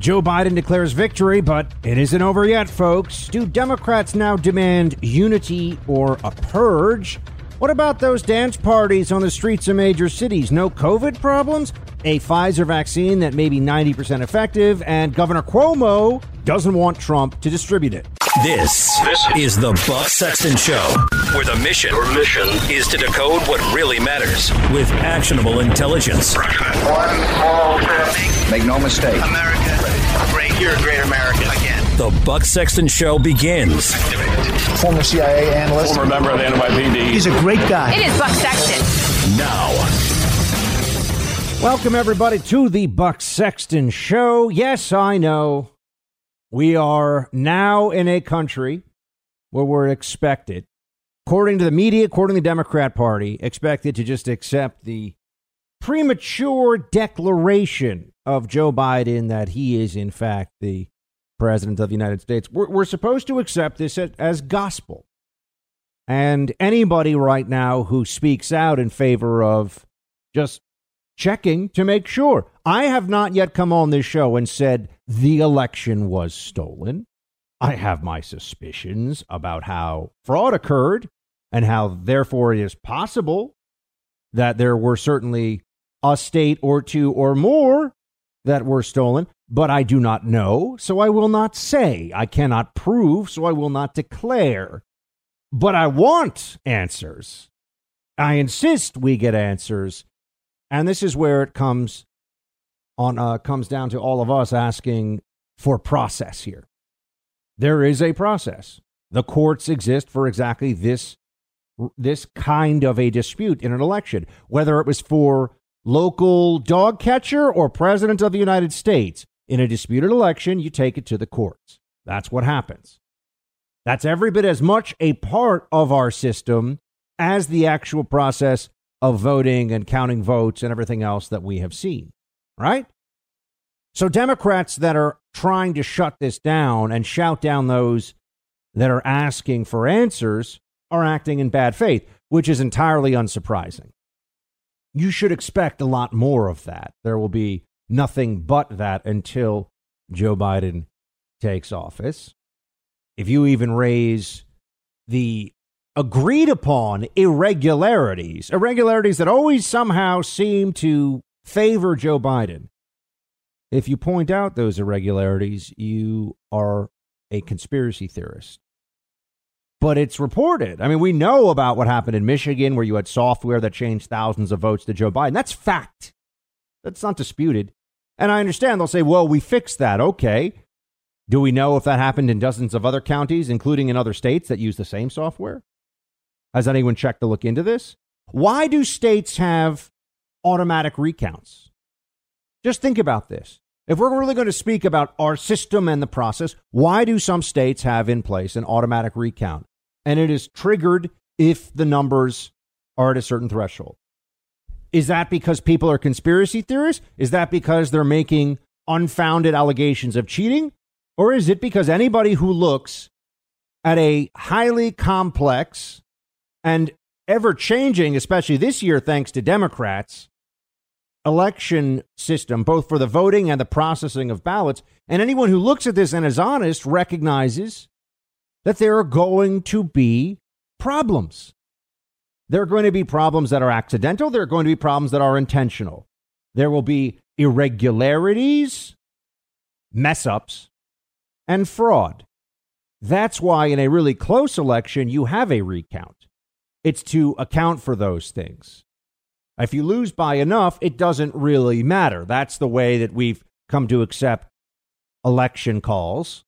Joe Biden declares victory, but it isn't over yet, folks. Do Democrats now demand unity or a purge? What about those dance parties on the streets of major cities? No COVID problems? A Pfizer vaccine that may be 90% effective, and Governor Cuomo doesn't want Trump to distribute it. This, this is the Buck Sexton Show, where the mission, Your mission is to decode what really matters with actionable intelligence. One small step. Make no mistake. America, great. You're a great American again. The Buck Sexton Show begins Former CIA analyst. former member of the NYPD. He's a great guy. It is Buck Sexton. now. Welcome, everybody, to the Buck Sexton Show. Yes, I know we are now in a country where we're expected, according to the media, according to the Democrat Party, expected to just accept the premature declaration of Joe Biden that he is, in fact, the president of the United States. We're, we're supposed to accept this as, as gospel. And anybody right now who speaks out in favor of just checking to make sure. I have not yet come on this show and said the election was stolen. I have my suspicions about how fraud occurred and how, therefore, it is possible that there were certainly a state or two or more that were stolen, but I do not know, so I will not say. I cannot prove, so I will not declare. But I want answers. I insist we get answers. And this is where it comes on uh, comes down to all of us asking for process here. There is a process. The courts exist for exactly this this kind of a dispute in an election, whether it was for local dog catcher or president of the United States. In a disputed election, you take it to the courts. That's what happens. That's every bit as much a part of our system as the actual process of voting and counting votes and everything else that we have seen, right? So, Democrats that are trying to shut this down and shout down those that are asking for answers are acting in bad faith, which is entirely unsurprising. You should expect a lot more of that. There will be nothing but that until Joe Biden takes office. If you even raise the agreed upon irregularities, irregularities that always somehow seem to favor Joe Biden. If you point out those irregularities, you are a conspiracy theorist. But it's reported. I mean, we know about what happened in Michigan where you had software that changed thousands of votes to Joe Biden. That's fact. That's not disputed. And I understand they'll say, well, we fixed that. Okay. Do we know if that happened in dozens of other counties, including in other states that use the same software? Has anyone checked to look into this? Why do states have automatic recounts? Just think about this. If we're really going to speak about our system and the process, why do some states have in place an automatic recount? And it is triggered if the numbers are at a certain threshold. Is that because people are conspiracy theorists? Is that because they're making unfounded allegations of cheating? Or is it because anybody who looks at a highly complex and ever changing, especially this year, thanks to Democrats, election system, both for the voting and the processing of ballots. And anyone who looks at this and is honest recognizes that there are going to be problems. There are going to be problems that are accidental, there are going to be problems that are intentional. There will be irregularities, mess ups, and fraud. That's why in a really close election, you have a recount. It's to account for those things. If you lose by enough, it doesn't really matter. That's the way that we've come to accept election calls.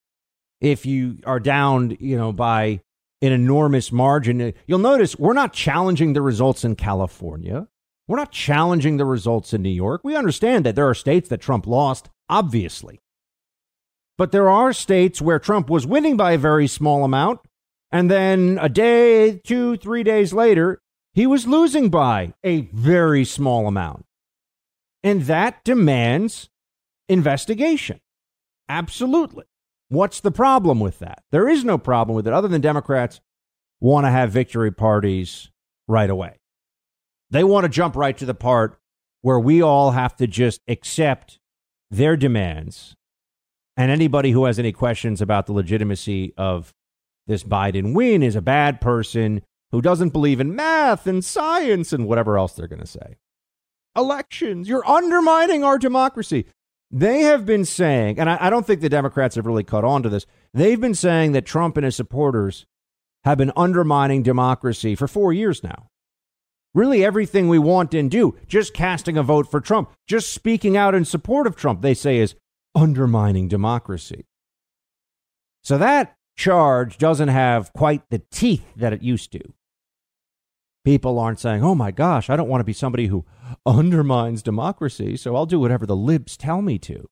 If you are down, you know, by an enormous margin, you'll notice we're not challenging the results in California. We're not challenging the results in New York. We understand that there are states that Trump lost, obviously. But there are states where Trump was winning by a very small amount. And then a day, two, three days later, he was losing by a very small amount. And that demands investigation. Absolutely. What's the problem with that? There is no problem with it other than Democrats want to have victory parties right away. They want to jump right to the part where we all have to just accept their demands And anybody who has any questions about the legitimacy of this Biden win is a bad person who doesn't believe in math and science and whatever else they're going to say. Elections, you're undermining our democracy. They have been saying, and I, I, don't think the Democrats have really caught on to this, they've been saying that Trump and his supporters have been undermining democracy for four years now. Really, everything we want and do, just casting a vote for Trump, just speaking out in support of Trump, they say is undermining democracy. So that charge doesn't have quite the teeth that it used to. People aren't saying, oh my gosh, I don't want to be somebody who undermines democracy, so I'll do whatever the libs tell me to.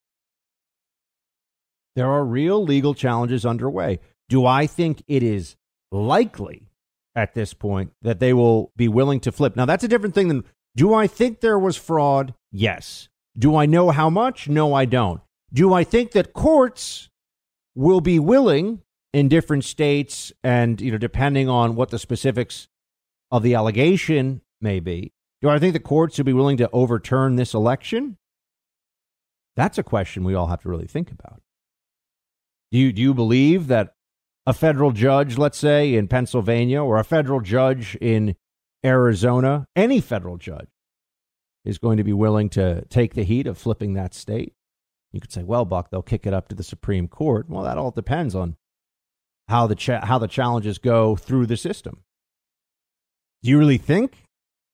There are real legal challenges underway. Do I think it is likely at this point that they will be willing to flip? Now, that's a different thing than do I think there was fraud? Yes. Do I know how much? No, I don't. Do I think that courts will be willing in different states and, you know, depending on what the specifics of the allegation may be. Do I think the courts would be willing to overturn this election? That's a question we all have to really think about. Do you, do you believe that a federal judge, let's say in Pennsylvania, or a federal judge in Arizona, any federal judge, is going to be willing to take the heat of flipping that state? You could say, well, Buck, they'll kick it up to the Supreme Court. Well, that all depends on how the, cha- how the challenges go through the system. Do you really think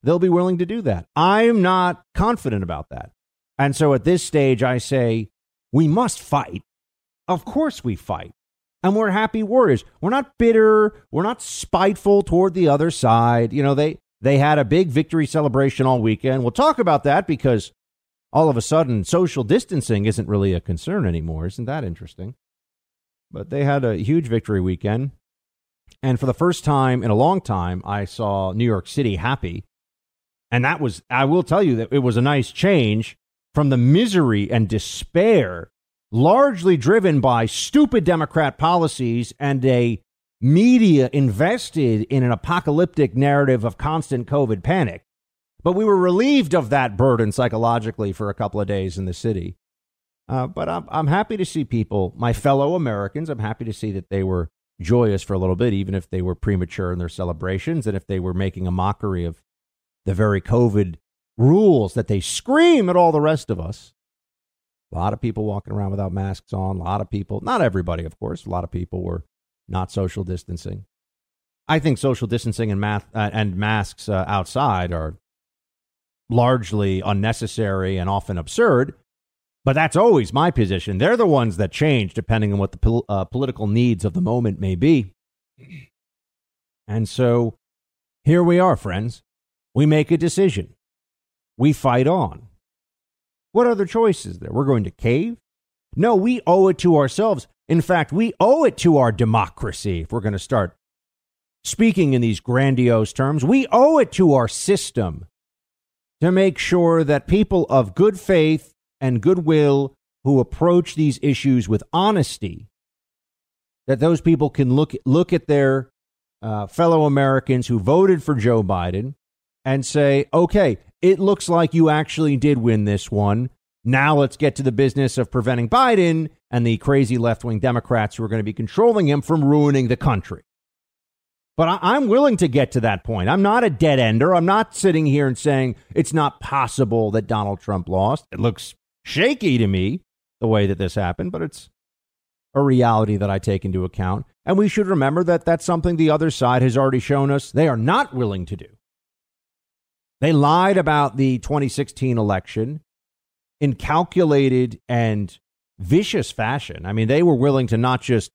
they'll be willing to do that? I'm not confident about that. And so at this stage, I say we must fight. Of course, we fight. And we're happy warriors. We're not bitter. We're not spiteful toward the other side. You know, they, they had a big victory celebration all weekend. We'll talk about that because all of a sudden social distancing isn't really a concern anymore. Isn't that interesting? But they had a huge victory weekend. And for the first time in a long time, I saw New York City happy. And that was, I will tell you that it was a nice change from the misery and despair, largely driven by stupid Democrat policies and a media invested in an apocalyptic narrative of constant COVID panic. But we were relieved of that burden psychologically for a couple of days in the city. Uh, but I'm, I'm happy to see people, my fellow Americans, I'm happy to see that they were joyous for a little bit, even if they were premature in their celebrations and if they were making a mockery of the very COVID rules that they scream at all the rest of us. A lot of people walking around without masks on. A lot of people, not everybody, of course, a lot of people were not social distancing. I think social distancing and, math, uh, and masks uh, outside are largely unnecessary and often absurd. But that's always my position. They're the ones that change depending on what the pol- uh, political needs of the moment may be. And so here we are, friends. We make a decision. We fight on. What other choices there? We're going to cave? No, we owe it to ourselves. In fact, we owe it to our democracy if we're going to start speaking in these grandiose terms. We owe it to our system to make sure that people of good faith and goodwill who approach these issues with honesty, that those people can look, look at their uh, fellow Americans who voted for Joe Biden and say, okay, it looks like you actually did win this one. Now let's get to the business of preventing Biden and the crazy left wing Democrats who are going to be controlling him from ruining the country. But I, am willing to get to that point. I'm not a dead ender. I'm not sitting here and saying it's not possible that Donald Trump lost. It looks shaky to me the way that this happened, but it's a reality that I take into account. And we should remember that that's something the other side has already shown us they are not willing to do. They lied about the 2016 election in calculated and vicious fashion. I mean, they were willing to not just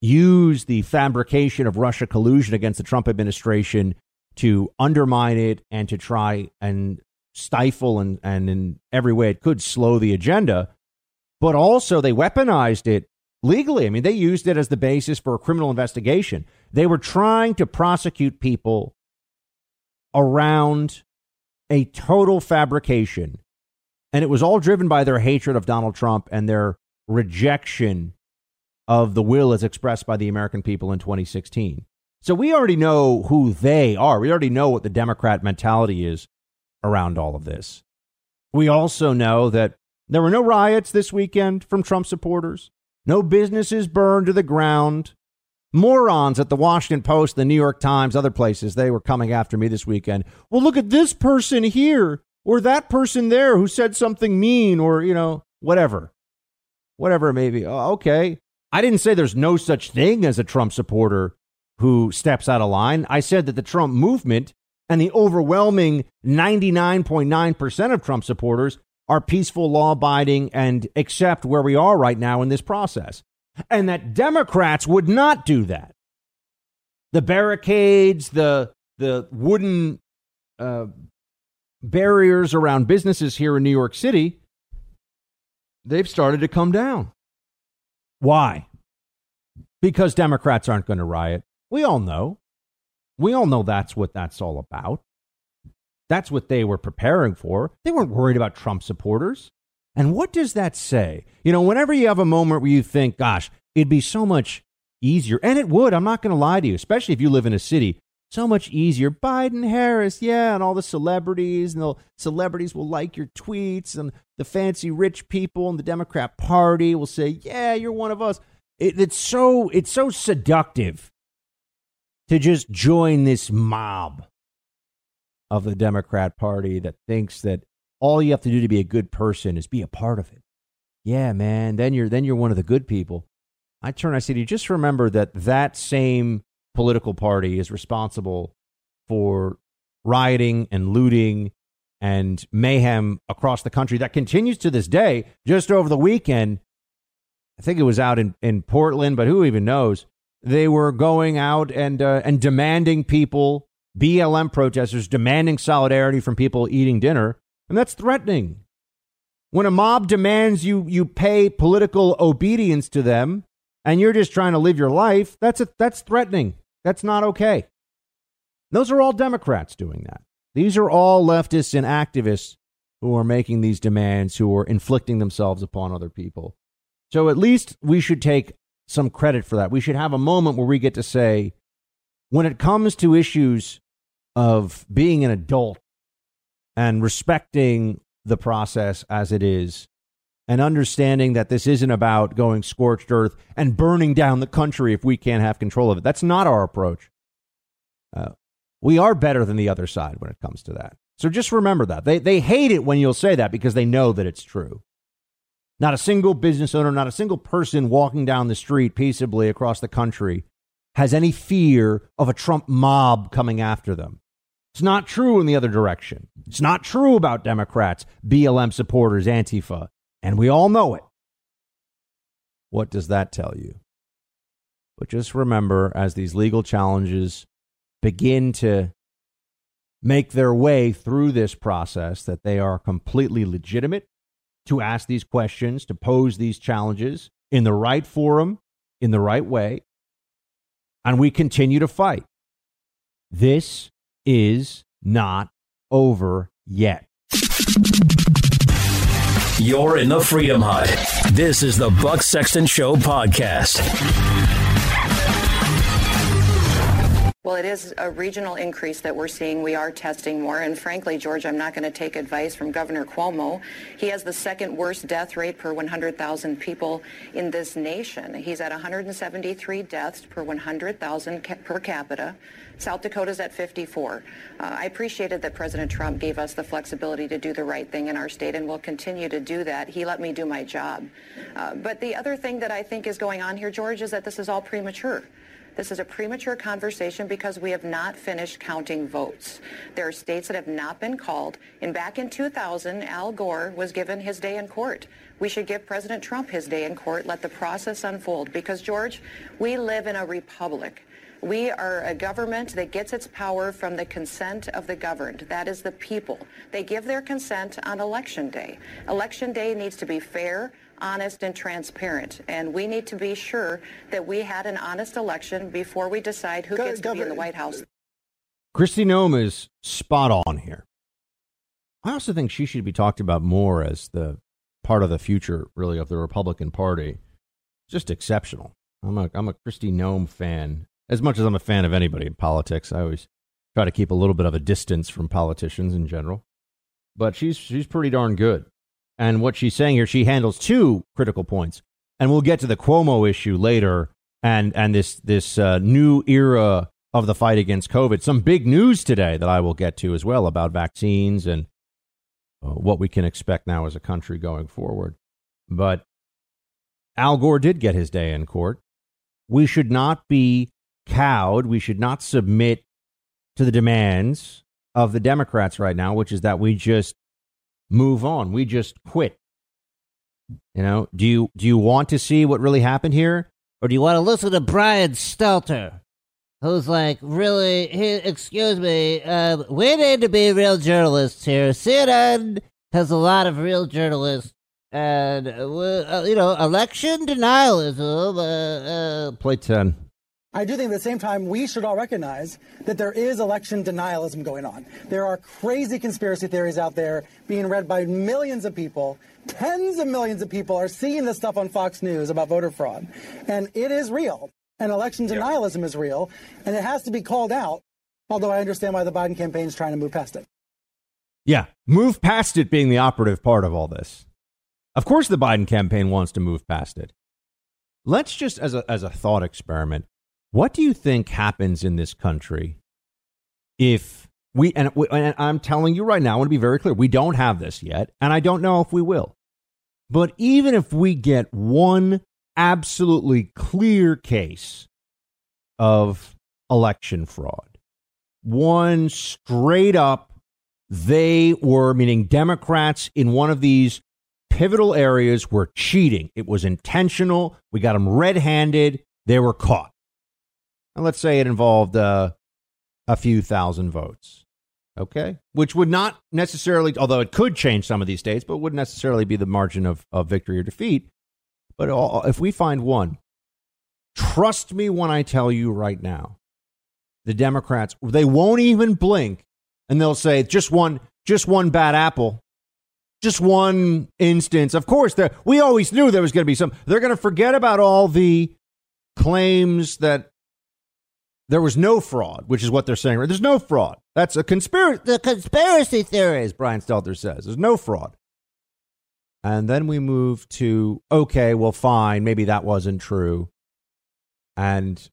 use the fabrication of Russia collusion against the Trump administration to undermine it and to try and stifle and, and in every way it could slow the agenda. But also, they weaponized it legally. I mean, they used it as the basis for a criminal investigation. They were trying to prosecute people around a total fabrication. And it was all driven by their hatred of Donald Trump and their rejection of the will as expressed by the American people in 2016. So we already know who they are. We already know what the Democrat mentality is around all of this. We also know that there were no riots this weekend from Trump supporters. No businesses burned to the ground. Morons at the Washington Post, the New York Times, other places, they were coming after me this weekend. Well, look at this person here or that person there who said something mean or, you know, whatever. Whatever it may be. Oh, okay. I didn't say there's no such thing as a Trump supporter who steps out of line. I said that the Trump movement and the overwhelming 99.9% of Trump supporters are peaceful, law abiding, and accept where we are right now in this process. And that Democrats would not do that. The barricades, the, the wooden uh, barriers around businesses here in New York City, they've started to come down. Why? Because Democrats aren't going to riot. We all know. We all know that's what that's all about. That's what they were preparing for. They weren't worried about Trump supporters. And what does that say? You know, whenever you have a moment where you think, gosh, it'd be so much easier, and it would, I'm not going to lie to you, especially if you live in a city, so much easier. Biden, Harris, yeah, and all the celebrities, and the celebrities will like your tweets, and the fancy rich people in the Democrat Party will say, yeah, you're one of us. It, it's so it's so seductive to just join this mob of the Democrat Party that thinks that all you have to do to be a good person is be a part of it. Yeah, man. Then you're then you're one of the good people. I turn. I say to you, just remember that that same political party is responsible for rioting and looting and mayhem across the country that continues to this day. Just over the weekend, I think it was out in, in Portland, but who even knows? They were going out and uh, and demanding people, BLM protesters, demanding solidarity from people eating dinner and that's threatening. When a mob demands you, you pay political obedience to them and you're just trying to live your life, that's, a, that's threatening. That's not okay. Those are all Democrats doing that. These are all leftists and activists who are making these demands, who are inflicting themselves upon other people. So at least we should take some credit for that. We should have a moment where we get to say, when it comes to issues of being an adult and respecting the process as it is and understanding that this isn't about going scorched earth and burning down the country if we can't have control of it. That's not our approach. Uh, we are better than the other side when it comes to that. So just remember that. They, they hate it when you'll say that because they know that it's true. Not a single business owner, not a single person walking down the street peaceably across the country has any fear of a Trump mob coming after them. It's not true in the other direction. It's not true about Democrats, BLM supporters, Antifa, and we all know it. What does that tell you? But just remember as these legal challenges begin to make their way through this process that they are completely legitimate to ask these questions, to pose these challenges in the right forum, in the right way, and we continue to fight. This is not over yet. You're in the Freedom Hut. This is the Buck Sexton Show podcast. Well, it is a regional increase that we're seeing. We are testing more. And frankly, George, I'm not going to take advice from Governor Cuomo. He has the second worst death rate per 100,000 people in this nation. He's at 173 deaths per 100,000 ca- per capita. South Dakota's at 54. Uh, I appreciated that President Trump gave us the flexibility to do the right thing in our state and we'll continue to do that. He let me do my job. Uh, but the other thing that I think is going on here, George, is that this is all premature. This is a premature conversation because we have not finished counting votes. There are states that have not been called. And back in 2000, Al Gore was given his day in court. We should give President Trump his day in court, let the process unfold. Because, George, we live in a republic. We are a government that gets its power from the consent of the governed. That is the people. They give their consent on election day. Election day needs to be fair, honest, and transparent. And we need to be sure that we had an honest election before we decide who gets to be in the White House. Kristi Noem is spot on here. I also think she should be talked about more as the part of the future, really, of the Republican Party. Just exceptional. I'm a I'm a Kristi Noem fan. As much as I'm a fan of anybody in politics, I always try to keep a little bit of a distance from politicians in general. But she's she's pretty darn good. And what she's saying here, she handles two critical points. and we'll get to the Cuomo issue later, and and this this uh, new era of the fight against COVID. Some big news today that I will get to as well about vaccines and uh, what we can expect now as a country going forward. But Al Gore did get his day in court. We should not be cowed. We should not submit to the demands of the Democrats right now, which is that we just move on. We just quit. You know, do you do you want to see what really happened here, or do you want to listen to Brian Stelter, who's like, really? He, excuse me, uh, we need to be real journalists here. CNN has a lot of real journalists, and uh, you know, election denialism. Uh, uh, play ten. I do think at the same time, we should all recognize that there is election denialism going on. There are crazy conspiracy theories out there being read by millions of people. Tens of millions of people are seeing this stuff on Fox News about voter fraud. And it is real. And election denialism is real. And it has to be called out, although I understand why the Biden campaign is trying to move past it. Yeah, move past it being the operative part of all this. Of course, the Biden campaign wants to move past it. Let's just, as a, as a thought experiment, what do you think happens in this country if we and, and, I'm telling you right now, I want to be very clear. We don't have this yet, and I don't know if we will. But even if we get one absolutely clear case of election fraud, one straight up, they were, meaning Democrats in one of these pivotal areas were cheating. It was intentional. We got them red handed. They were caught. And let's say it involved uh, a few thousand votes. Okay. Which would not necessarily, although it could change some of these states, but wouldn't necessarily be the margin of, of victory or defeat. But if we find one, trust me when I tell you right now, the Democrats, they won't even blink and they'll say just one, just one bad apple. Just one instance. Of course, there, we always knew there was going to be some. They're going to forget about all the claims that there was no fraud, which is what they're saying. There's no fraud. That's a conspiracy. The conspiracy theory, as Brian Stelter says. There's no fraud. And then we move to okay, well, fine, maybe that wasn't true. And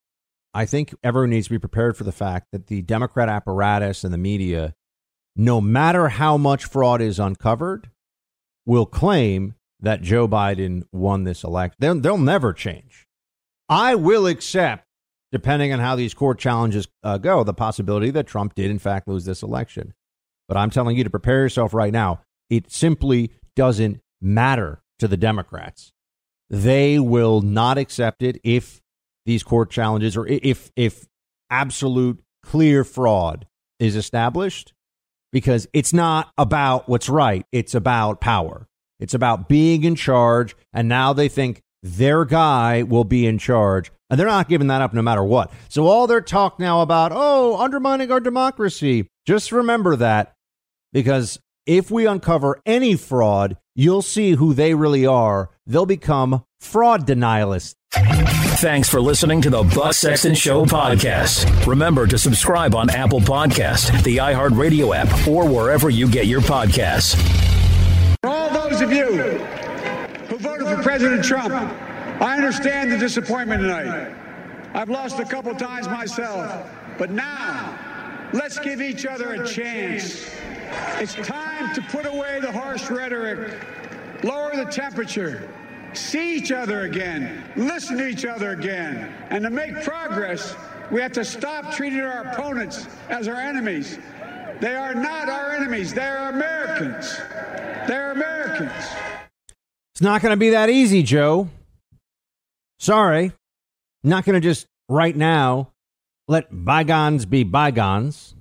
I think everyone needs to be prepared for the fact that the Democrat apparatus and the media, no matter how much fraud is uncovered, will claim that Joe Biden won this election. They'll, they'll never change. I will accept depending on how these court challenges uh, go, the possibility that Trump did, in fact, lose this election. But I'm telling you to prepare yourself right now. It simply doesn't matter to the Democrats. They will not accept it if these court challenges or if if absolute clear fraud is established because it's not about what's right. It's about power. It's about being in charge. And now they think their guy will be in charge. And they're not giving that up no matter what. So all their talk now about, oh, undermining our democracy, just remember that because if we uncover any fraud, you'll see who they really are. They'll become fraud denialists. Thanks for listening to the Buck Sexton Show podcast. Remember to subscribe on Apple Podcast, the iHeartRadio app, or wherever you get your podcasts. For all those of you who voted for President Trump, I understand the disappointment tonight. I've lost a couple times myself, but now let's give each other a chance. It's time to put away the harsh rhetoric, lower the temperature, see each other again, listen to each other again. And to make progress, we have to stop treating our opponents as our enemies. They are not our enemies, they are Americans. They're Americans. It's not going to be that easy, Joe. Sorry, not going to just right now let bygones be bygones.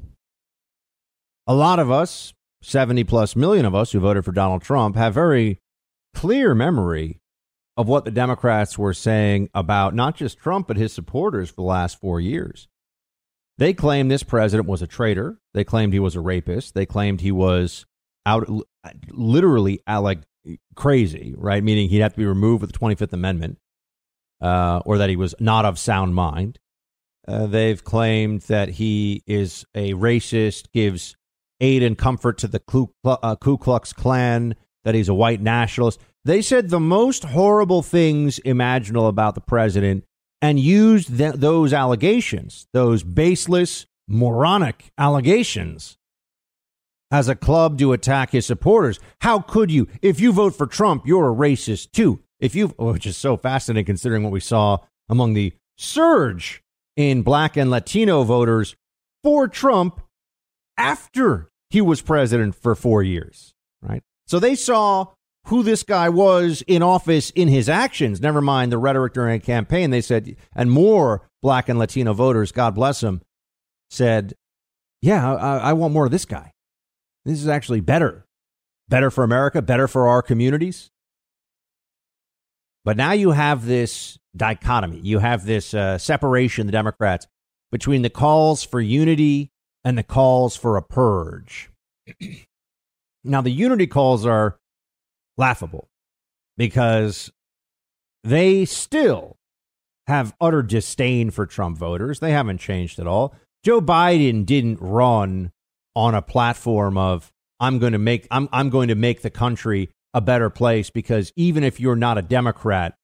A lot of us, 70 plus million of us who voted for Donald Trump, have very clear memory of what the Democrats were saying about not just Trump, but his supporters for the last four years. They claimed this president was a traitor. They claimed he was a rapist. They claimed he was out literally like crazy, right? Meaning he'd have to be removed with the 25th Amendment uh, or that he was not of sound mind. Uh, they've claimed that he is a racist, gives aid and comfort to the Ku, uh, Ku Klux Klan, that he's a white nationalist. They said the most horrible things imaginable about the president and used th- those allegations, those baseless, moronic allegations, as a club to attack his supporters. How could you? If you vote for Trump, you're a racist too. If you, oh, which is so fascinating considering what we saw among the surge in black and Latino voters for Trump after he was president for four years, right? So they saw who this guy was in office in his actions, never mind the rhetoric during a campaign. They said, and more black and Latino voters, God bless them, said, yeah, I, I want more of this guy. This is actually better. Better for America, better for our communities. But now you have this dichotomy. You have this uh, separation, the Democrats, between the calls for unity and the calls for a purge. now, the unity calls are laughable because they still have utter disdain for Trump voters. They haven't changed at all. Joe Biden didn't run on a platform of I'm going to make I'm I'm going to make the country a better place because even if you're not a Democrat,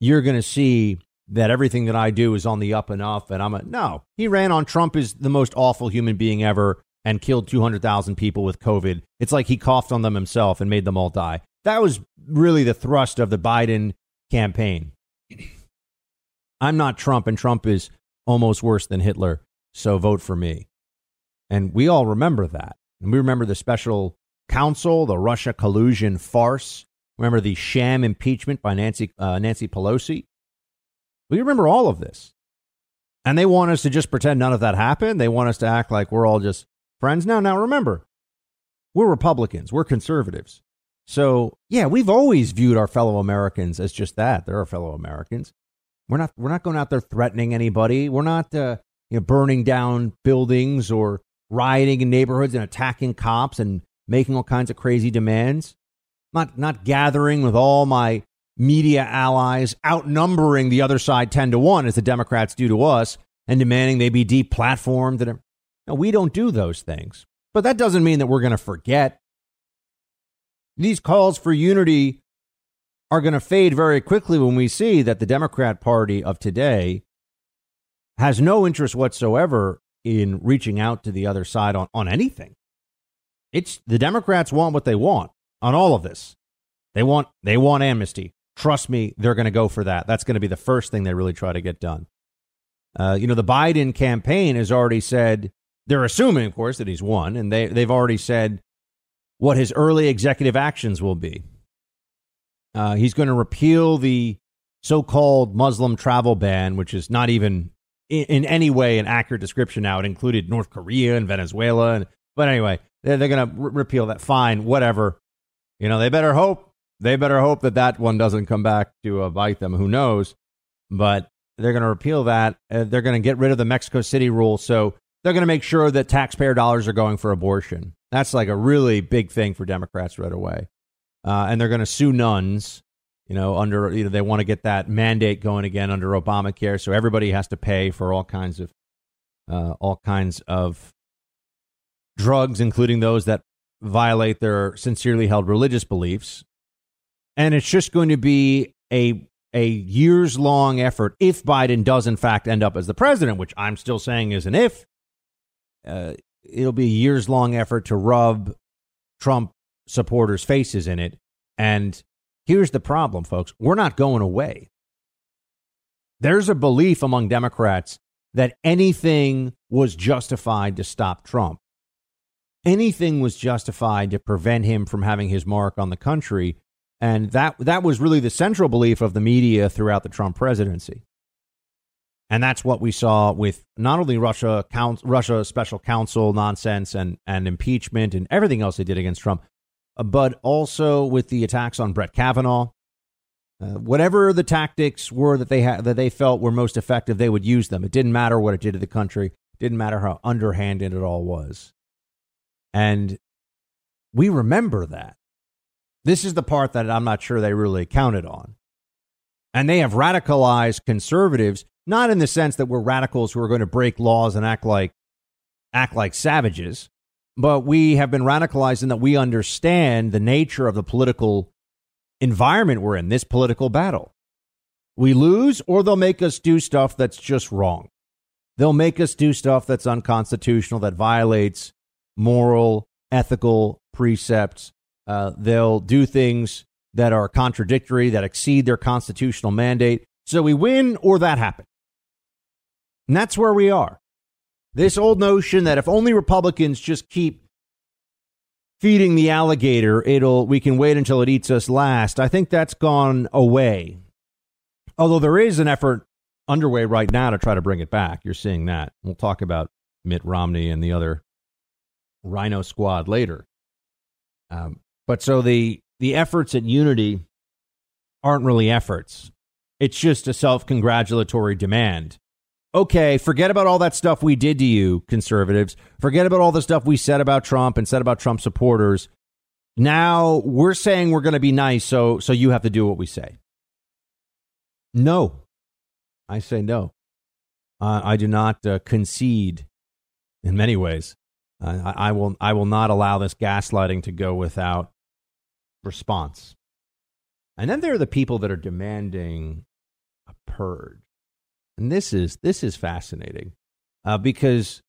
you're going to see that everything that I do is on the up and up. And I'm a no. He ran on Trump is the most awful human being ever and killed 200,000 people with COVID. It's like he coughed on them himself and made them all die. That was really the thrust of the Biden campaign. I'm not Trump, and Trump is almost worse than Hitler. So vote for me. And we all remember that. And we remember the special counsel, the Russia collusion farce. Remember the sham impeachment by Nancy, uh, Nancy Pelosi? We remember all of this. And they want us to just pretend none of that happened. They want us to act like we're all just friends. Now, now remember, we're Republicans, we're conservatives. So, yeah, we've always viewed our fellow Americans as just that. They're our fellow Americans. We're not we're not going out there threatening anybody. We're not uh, you know burning down buildings or rioting in neighborhoods and attacking cops and making all kinds of crazy demands. Not not gathering with all my media allies, outnumbering the other side 10 to 1 as the Democrats do to us and demanding they be deplatformed. And, no, we don't do those things. But that doesn't mean that we're going to forget. These calls for unity are going to fade very quickly when we see that the Democrat Party of today has no interest whatsoever in reaching out to the other side on, on anything. It's the Democrats want what they want on all of this. They want they want amnesty. Trust me, they're going to go for that. That's going to be the first thing they really try to get done. Uh, you know, the Biden campaign has already said they're assuming, of course, that he's won, and they they've already said what his early executive actions will be. Uh, he's going to repeal the so-called Muslim travel ban, which is not even in, in, any way an accurate description now. It included North Korea and Venezuela, and, but anyway, they're, they're going to re- repeal that. Fine, whatever. You know, they better hope. They better hope that that one doesn't come back to uh, bite them. Who knows? But they're going to repeal that. Uh, they're going to get rid of the Mexico City rule. So they're going to make sure that taxpayer dollars are going for abortion. That's like a really big thing for Democrats right away. Uh, and they're going to sue nuns. You know, under you know they want to get that mandate going again under Obamacare, so everybody has to pay for all kinds of uh, all kinds of drugs, including those that violate their sincerely held religious beliefs. And it's just going to be a a years long effort if Biden does in fact end up as the president, which I'm still saying is an if. Uh, it'll be a years long effort to rub Trump supporters' faces in it. And here's the problem, folks: we're not going away. There's a belief among Democrats that anything was justified to stop Trump anything was justified to prevent him from having his mark on the country. And that, that was really the central belief of the media throughout the Trump presidency. And that's what we saw with not only Russia, count, Russia special counsel nonsense and, and impeachment and everything else they did against Trump, but also with the attacks on Brett Kavanaugh. Uh, whatever the tactics were that they had that they felt were most effective, they would use them. It didn't matter what it did to the country. It didn't matter how underhanded it all was. And we remember that. This is the part that I'm not sure they really counted on. And they have radicalized conservatives, not in the sense that we're radicals who are going to break laws and act like act like savages, but we have been radicalized in that we understand the nature of the political environment we're in, this political battle. We lose, or they'll make us do stuff that's just wrong. They'll make us do stuff that's unconstitutional, that violates moral, ethical precepts. Uh, they'll do things that are contradictory, that exceed their constitutional mandate. So we win, or that happens. And that's where we are. This old notion that if only Republicans just keep feeding the alligator, it'll we can wait until it eats us last. I think that's gone away. Although there is an effort underway right now to try to bring it back. You're seeing that. We'll talk about Mitt Romney and the other Rhino Squad later. Um, but so the the efforts at unity aren't really efforts. It's just a self congratulatory demand okay, forget about all that stuff we did to you, conservatives. Forget about all the stuff we said about Trump and said about Trump supporters. Now we're saying we're going to be nice, so so you have to do what we say. No, I say no. Uh, I do not uh, concede. In many ways, uh, I, I will. I will not allow this gaslighting to go without response. And then there are the people that are demanding a purge. And this is this is fascinating uh, because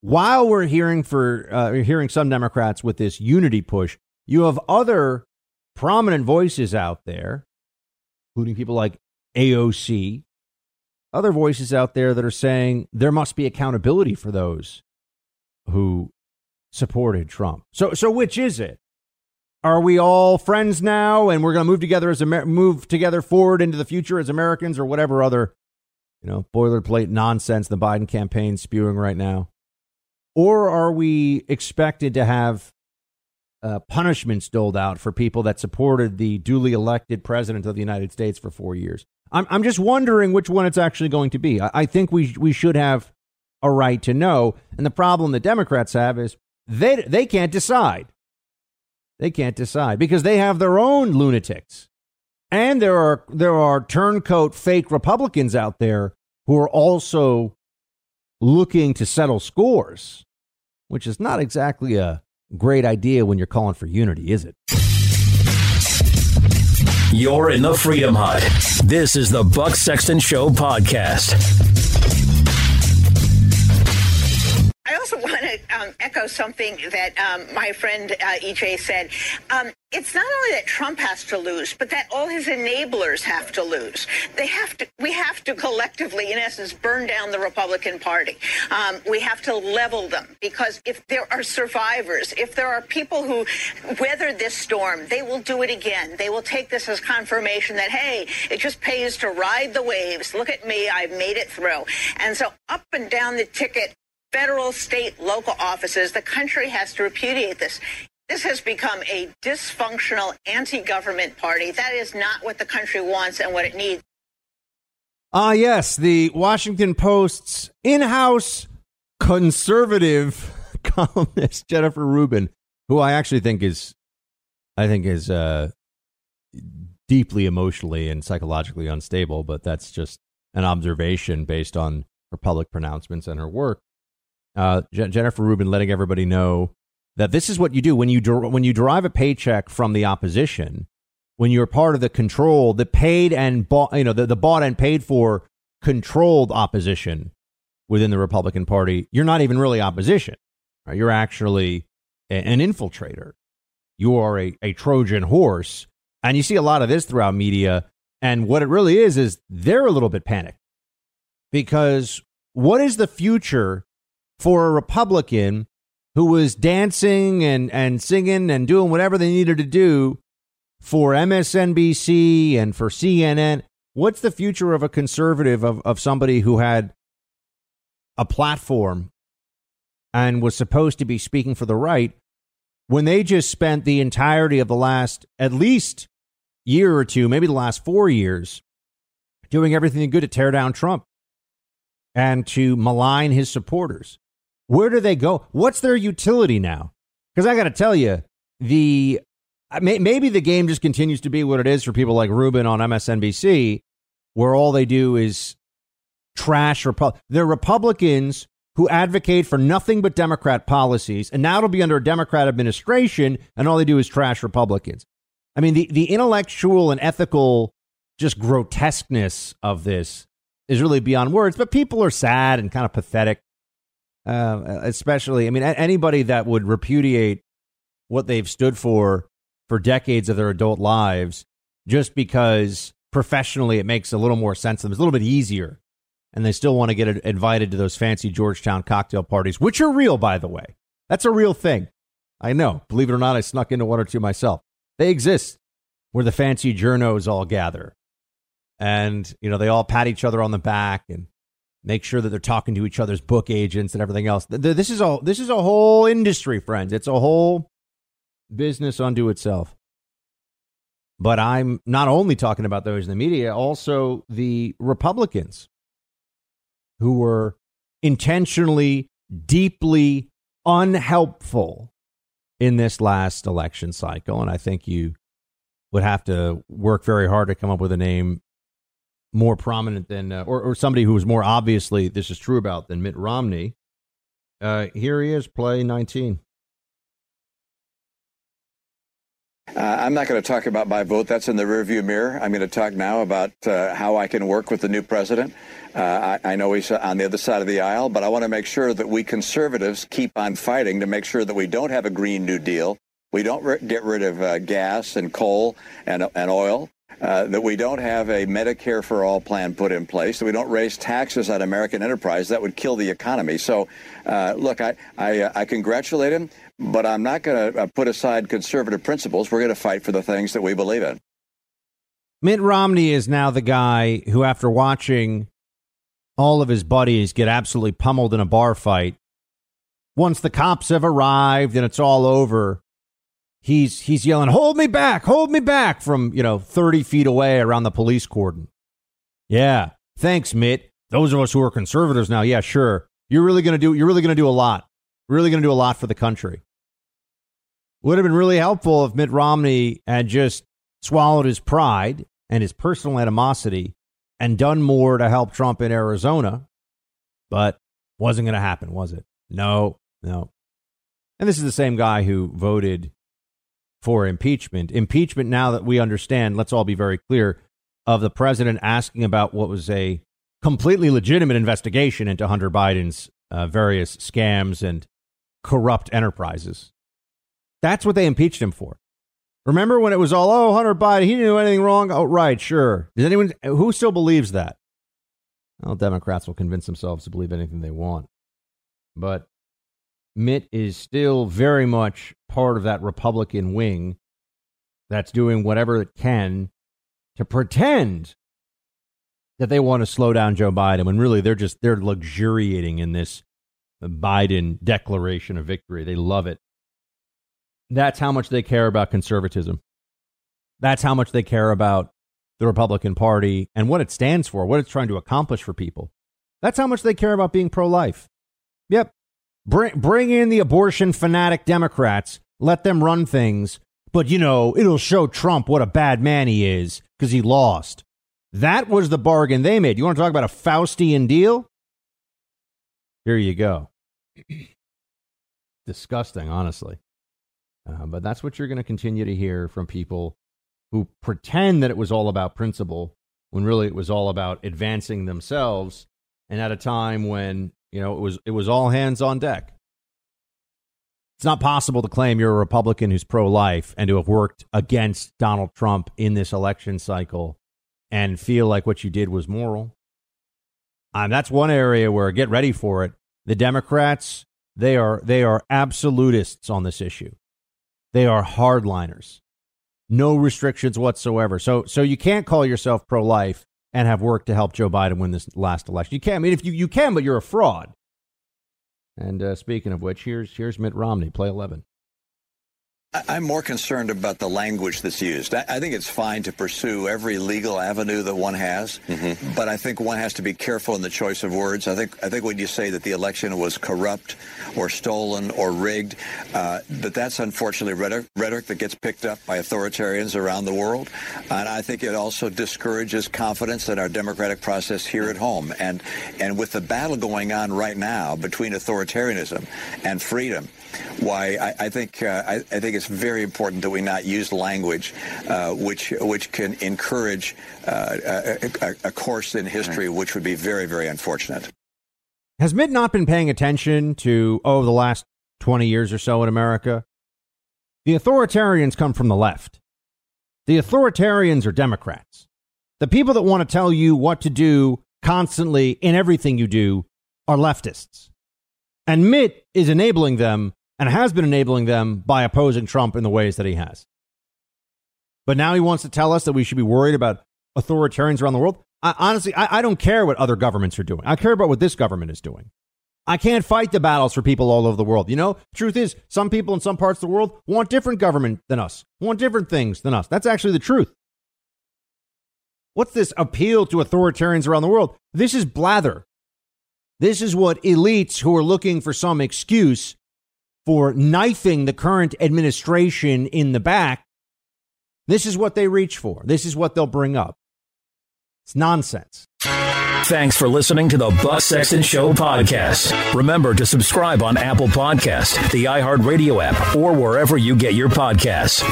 while we're hearing for uh, hearing some Democrats with this unity push, you have other prominent voices out there, including people like AOC, other voices out there that are saying there must be accountability for those who supported Trump. So, so which is it? Are we all friends now, and we're going to move together as Amer- move together forward into the future as Americans, or whatever other you know, boilerplate nonsense the Biden campaign spewing right now? Or are we expected to have uh, punishments doled out for people that supported the duly elected president of the United States for four years? I'm, I'm just wondering which one it's actually going to be. I, I think we, we should have a right to know. And the problem the Democrats have is they, they can't decide. They can't decide because they have their own lunatics. And there are there are turncoat fake Republicans out there who are also looking to settle scores, which is not exactly a great idea when you're calling for unity, is it? You're in the Freedom Hut. This is the Buck Sexton Show podcast. I also want to um, echo something that um, my friend uh, EJ said. Um, it's not only that Trump has to lose, but that all his enablers have to lose. They have to. We have to collectively, in essence, burn down the Republican Party. Um, we have to level them because if there are survivors, if there are people who weathered this storm, they will do it again. They will take this as confirmation that hey, it just pays to ride the waves. Look at me, I've made it through. And so up and down the ticket federal, state, local offices. The country has to repudiate this. This has become a dysfunctional anti government party. That is not what the country wants and what it needs. Ah, uh, yes, the Washington Post's in house conservative columnist, Jennifer Rubin, who I actually think is, I think is uh, deeply emotionally and psychologically unstable, but that's just an observation based on her public pronouncements and her work uh, Jennifer Rubin letting everybody know that this is what you do when you der- when you derive a paycheck from the opposition, when you're part of the control, the paid and bought, you know, the, the bought and paid for controlled opposition within the Republican Party, you're not even really opposition. Right? You're actually a- an infiltrator. You are a, a Trojan horse. And you see a lot of this throughout media. And what it really is, is they're a little bit panicked because what is the future for a Republican who was dancing and, and singing and doing whatever they needed to do for MSNBC and for CNN. What's the future of a conservative, of, of somebody who had a platform and was supposed to be speaking for the right when they just spent the entirety of the last at least year or two, maybe the last four years, doing everything good to tear down Trump and to malign his supporters? Where do they go? What's their utility now? Because I got to tell you, the uh, maybe the game just continues to be what it is for people like Rubin on MSNBC, where all they do is trash They're Republicans who advocate for nothing but Democrat policies, and now it'll be under a Democrat administration, and all they do is trash Republicans. I mean, the, the intellectual and ethical just grotesqueness of this is really beyond words, but people are sad and kind of pathetic. Uh, especially, I mean, anybody that would repudiate what they've stood for for decades of their adult lives just because professionally it makes a little more sense to them. It's a little bit easier. And they still want to get invited to those fancy Georgetown cocktail parties, which are real, by the way. That's a real thing. I know. Believe it or not, I snuck into one or two myself. They exist where the fancy journos all gather. And, you know, they all pat each other on the back and make sure that they're talking to each other's book agents and everything else. This is a this is a whole industry, friends. It's a whole business unto itself. But I'm not only talking about those in the media, also the Republicans who were intentionally, deeply unhelpful in this last election cycle. And I think you would have to work very hard to come up with a name more prominent than, uh, or, or somebody who was more obviously this is true about than Mitt Romney. Uh, here he is, play 19. Uh, I'm not going to talk about my vote. That's in the rearview mirror. I'm going to talk now about uh, how I can work with the new president. Uh, I, I, know he's on the other side of the aisle, but I want to make sure that we conservatives keep on fighting to make sure that we don't have a Green New Deal. We don't re- get rid of uh, gas and coal and, and oil. Uh, that we don't have a Medicare for all plan put in place, that we don't raise taxes on American enterprise, that would kill the economy. So, uh, look, I, I, uh, I, congratulate him, but I'm not going to uh, put aside conservative principles. We're going to fight for the things that we believe in. Mitt Romney is now the guy who, after watching all of his buddies get absolutely pummeled in a bar fight, once the cops have arrived and it's all over, he's he's yelling, "Hold me back! Hold me back!" from you know thirty feet away around the police cordon. Yeah, thanks, Mitt. Those of us who are conservatives now, yeah, sure. You're really gonna do. You're really gonna do a lot. Really gonna do a lot for the country. Would have been really helpful if Mitt Romney had just swallowed his pride and his personal animosity and done more to help Trump in Arizona, but wasn't going to happen, was it? No, no. And this is the same guy who voted for impeachment. Impeachment, now that we understand, let's all be very clear, of the president asking about what was a completely legitimate investigation into Hunter Biden's uh, various scams and corrupt enterprises. That's what they impeached him for. Remember when it was all, oh, Hunter Biden, he didn't do anything wrong? Oh, right, sure. Does anyone, who still believes that? Well, Democrats will convince themselves to believe anything they want. But Mitt is still very much part of that Republican wing that's doing whatever it can to pretend that they want to slow down Joe Biden when really they're just they're luxuriating in this Biden declaration of victory. They love it. That's how much they care about conservatism. That's how much they care about the Republican Party and what it stands for, what it's trying to accomplish for people. That's how much they care about being pro life. Yep. Bring, bring in the abortion fanatic Democrats, let them run things, but you know, it'll show Trump what a bad man he is because he lost. That was the bargain they made. You want to talk about a Faustian deal? Here you go. Disgusting, honestly. Uh, but that's what you're going to continue to hear from people who pretend that it was all about principle when really it was all about advancing themselves and at a time when you know, it was it was all hands on deck. It's not possible to claim you're a Republican who's pro life and to have worked against Donald Trump in this election cycle and feel like what you did was moral. Um, that's one area where get ready for it. The Democrats, they are they are absolutists on this issue. They are hardliners. No restrictions whatsoever. So so you can't call yourself pro life and have worked to help Joe Biden win this last election. You can't. I mean, if you, you can, but you're a fraud. And uh, speaking of which, here's here's Mitt Romney, play eleven. I'm more concerned about the language that's used. I, think it's fine to pursue every legal avenue that one has, mm-hmm. but I think one has to be careful in the choice of words. I think I think when you say that the election was corrupt or stolen or rigged, uh, that that's unfortunately rhetoric, rhetoric that gets picked up by authoritarians around the world, and I think it also discourages confidence in our democratic process here at home. And and with the battle going on right now between authoritarianism and freedom, why I, I think uh, I, I think think it's very important that we not use language uh, which which can encourage uh, a, a, course in history which would be very, very unfortunate. Has Mitt not been paying attention to, oh, the last 20 years or so in America? The authoritarians come from the left. The authoritarians are Democrats. The people that want to tell you what to do constantly in everything you do are leftists. And Mitt is enabling them and has been enabling them by opposing Trump in the ways that he has. But now he wants to tell us that we should be worried about authoritarians around the world. I, honestly, I, I don't care what other governments are doing. I care about what this government is doing. I can't fight the battles for people all over the world. You know, truth is, some people in some parts of the world want different government than us, want different things than us. That's actually the truth. What's this appeal to authoritarians around the world? This is blather. This is what elites who are looking for some excuse for knifing the current administration in the back, this is what they reach for. This is what they'll bring up. It's nonsense. Thanks for listening to the Buck Sexton Show podcast. Remember to subscribe on Apple Podcast, the iHeartRadio app, or wherever you get your podcasts.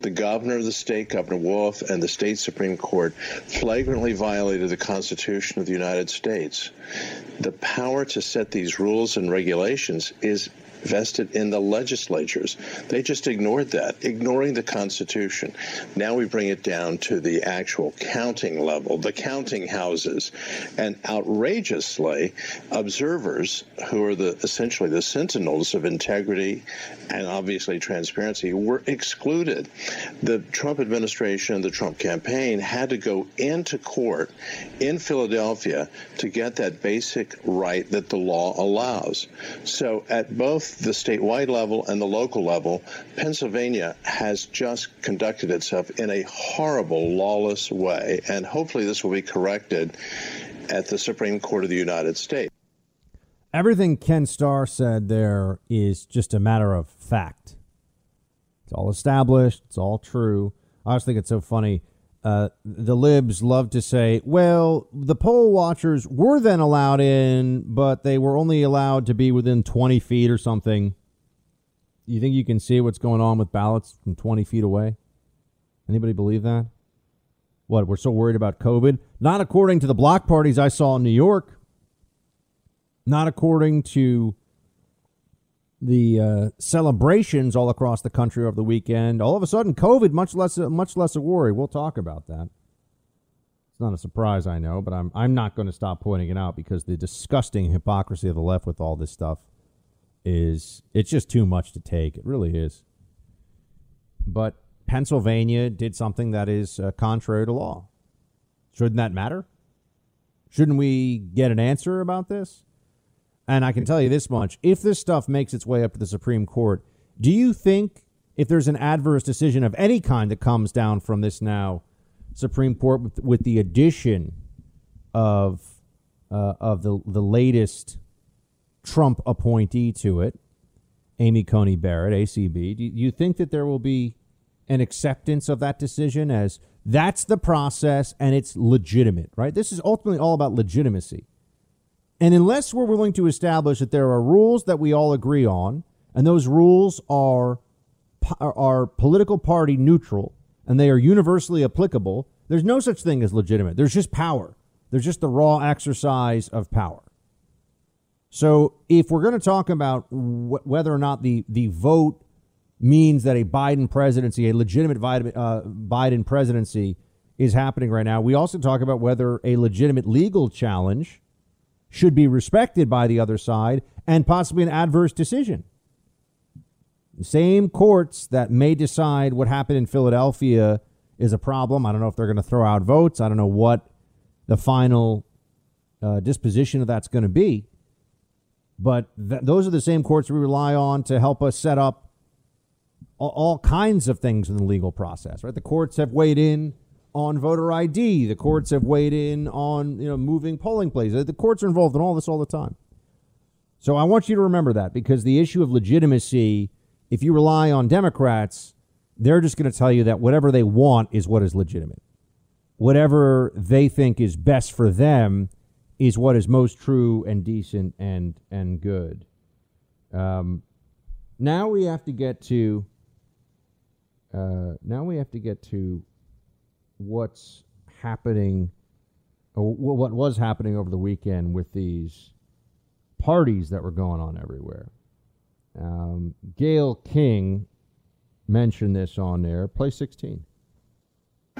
The governor of the state, Governor Wolf, and the state Supreme Court flagrantly violated the Constitution of the United States. The power to set these rules and regulations is vested in the legislatures. They just ignored that, ignoring the Constitution. Now we bring it down to the actual counting level, the counting houses. And outrageously, observers who are the essentially the sentinels of integrity and obviously transparency were excluded. The Trump administration, the Trump campaign had to go into court in Philadelphia to get that basic right that the law allows. So at both the statewide level and the local level, Pennsylvania has just conducted itself in a horrible, lawless way. And hopefully this will be corrected at the Supreme Court of the United States. Everything Ken Starr said there is just a matter of fact. It's all established, it's all true. I just think it's so funny uh, the libs love to say, well, the poll watchers were then allowed in, but they were only allowed to be within 20 feet or something. You think you can see what's going on with ballots from 20 feet away? Anybody believe that? What, we're so worried about COVID? Not according to the block parties I saw in New York. Not according to the uh, celebrations all across the country over the weekend, all of a sudden, COVID much less much less a worry. We'll talk about that. It's not a surprise, I know, but I'm I'm not going to stop pointing it out because the disgusting hypocrisy of the left with all this stuff is it's just too much to take. It really is. But Pennsylvania did something that is uh, contrary to law. Shouldn't that matter? Shouldn't we get an answer about this? And I can tell you this much if this stuff makes its way up to the Supreme Court, do you think if there's an adverse decision of any kind that comes down from this now Supreme Court with, with the addition of uh, of the the latest Trump appointee to it, Amy Coney Barrett, ACB, do you think that there will be an acceptance of that decision as that's the process and it's legitimate, right? This is ultimately all about legitimacy. And unless we're willing to establish that there are rules that we all agree on, and those rules are are political party neutral and they are universally applicable, there's no such thing as legitimate. There's just power. There's just the raw exercise of power. So if we're going to talk about wh- whether or not the, the vote means that a Biden presidency, a legitimate uh, Biden presidency, is happening right now, we also talk about whether a legitimate legal challenge should be respected by the other side and possibly an adverse decision. The same courts that may decide what happened in Philadelphia is a problem. I don't know if they're going to throw out votes. I don't know what the final uh, disposition of that's going to be. But th- those are the same courts we rely on to help us set up all, all kinds of things in the legal process, right? The courts have weighed in on voter ID. The courts have weighed in on you know moving polling places. The courts are involved in all this all the time. So I want you to remember that because the issue of legitimacy, if you rely on Democrats, they're just going to tell you that whatever they want is what is legitimate. Whatever they think is best for them is what is most true and decent and and good. Um, now we have to get to. Uh, now we have to get to what's happening, or what was happening over the weekend with these parties that were going on everywhere. Um, Gayle King mentioned this on there. Play 16.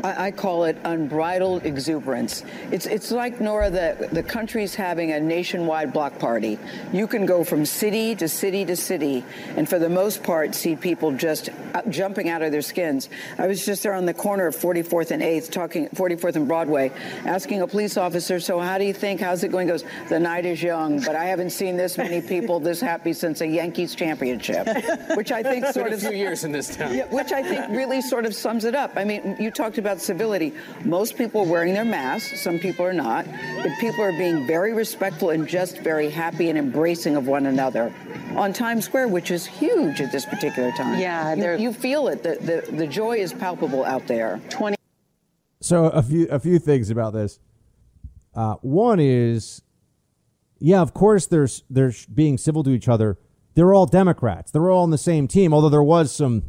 I, I call it unbridled exuberance. It's it's like Nora, the the country's having a nationwide block party. You can go from city to city to city, and for the most part, see people just uh, jumping out of their skins. I was just there on the corner of 44th and 8th, talking 44th and Broadway, asking a police officer, "So how do you think? How's it going?" He goes, "The night is young, but I haven't seen this many people this happy since a Yankees championship," which I think sort Been a of few years in this town. yeah, which I think really sort of sums it up. I mean, you talked about civility. Most people are wearing their masks, some people are not, but people are being very respectful and just very happy and embracing of one another on Times Square, which is huge at this particular time. Yeah, you, you feel it. The, the, the joy is palpable out there. 20. So a few a few things about this. Uh, one is, yeah, of course, there's there's being civil to each other. They're all Democrats. They're all on the same team. Although there was some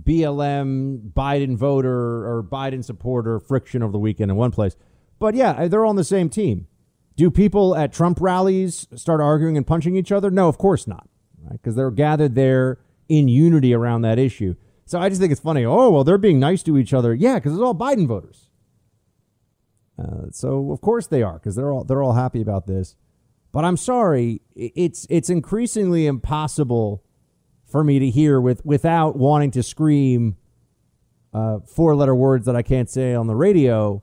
BLM Biden voter or Biden supporter friction over the weekend in one place, but yeah, they're all on the same team. Do people at Trump rallies start arguing and punching each other? No, of course not, right? Because they're gathered there in unity around that issue. So I just think it's funny. Oh well, they're being nice to each other. Yeah, because it's all Biden voters. Uh, so of course they are, because they're all they're all happy about this. But I'm sorry, it's it's increasingly impossible for me to hear with without wanting to scream uh, four letter words that I can't say on the radio.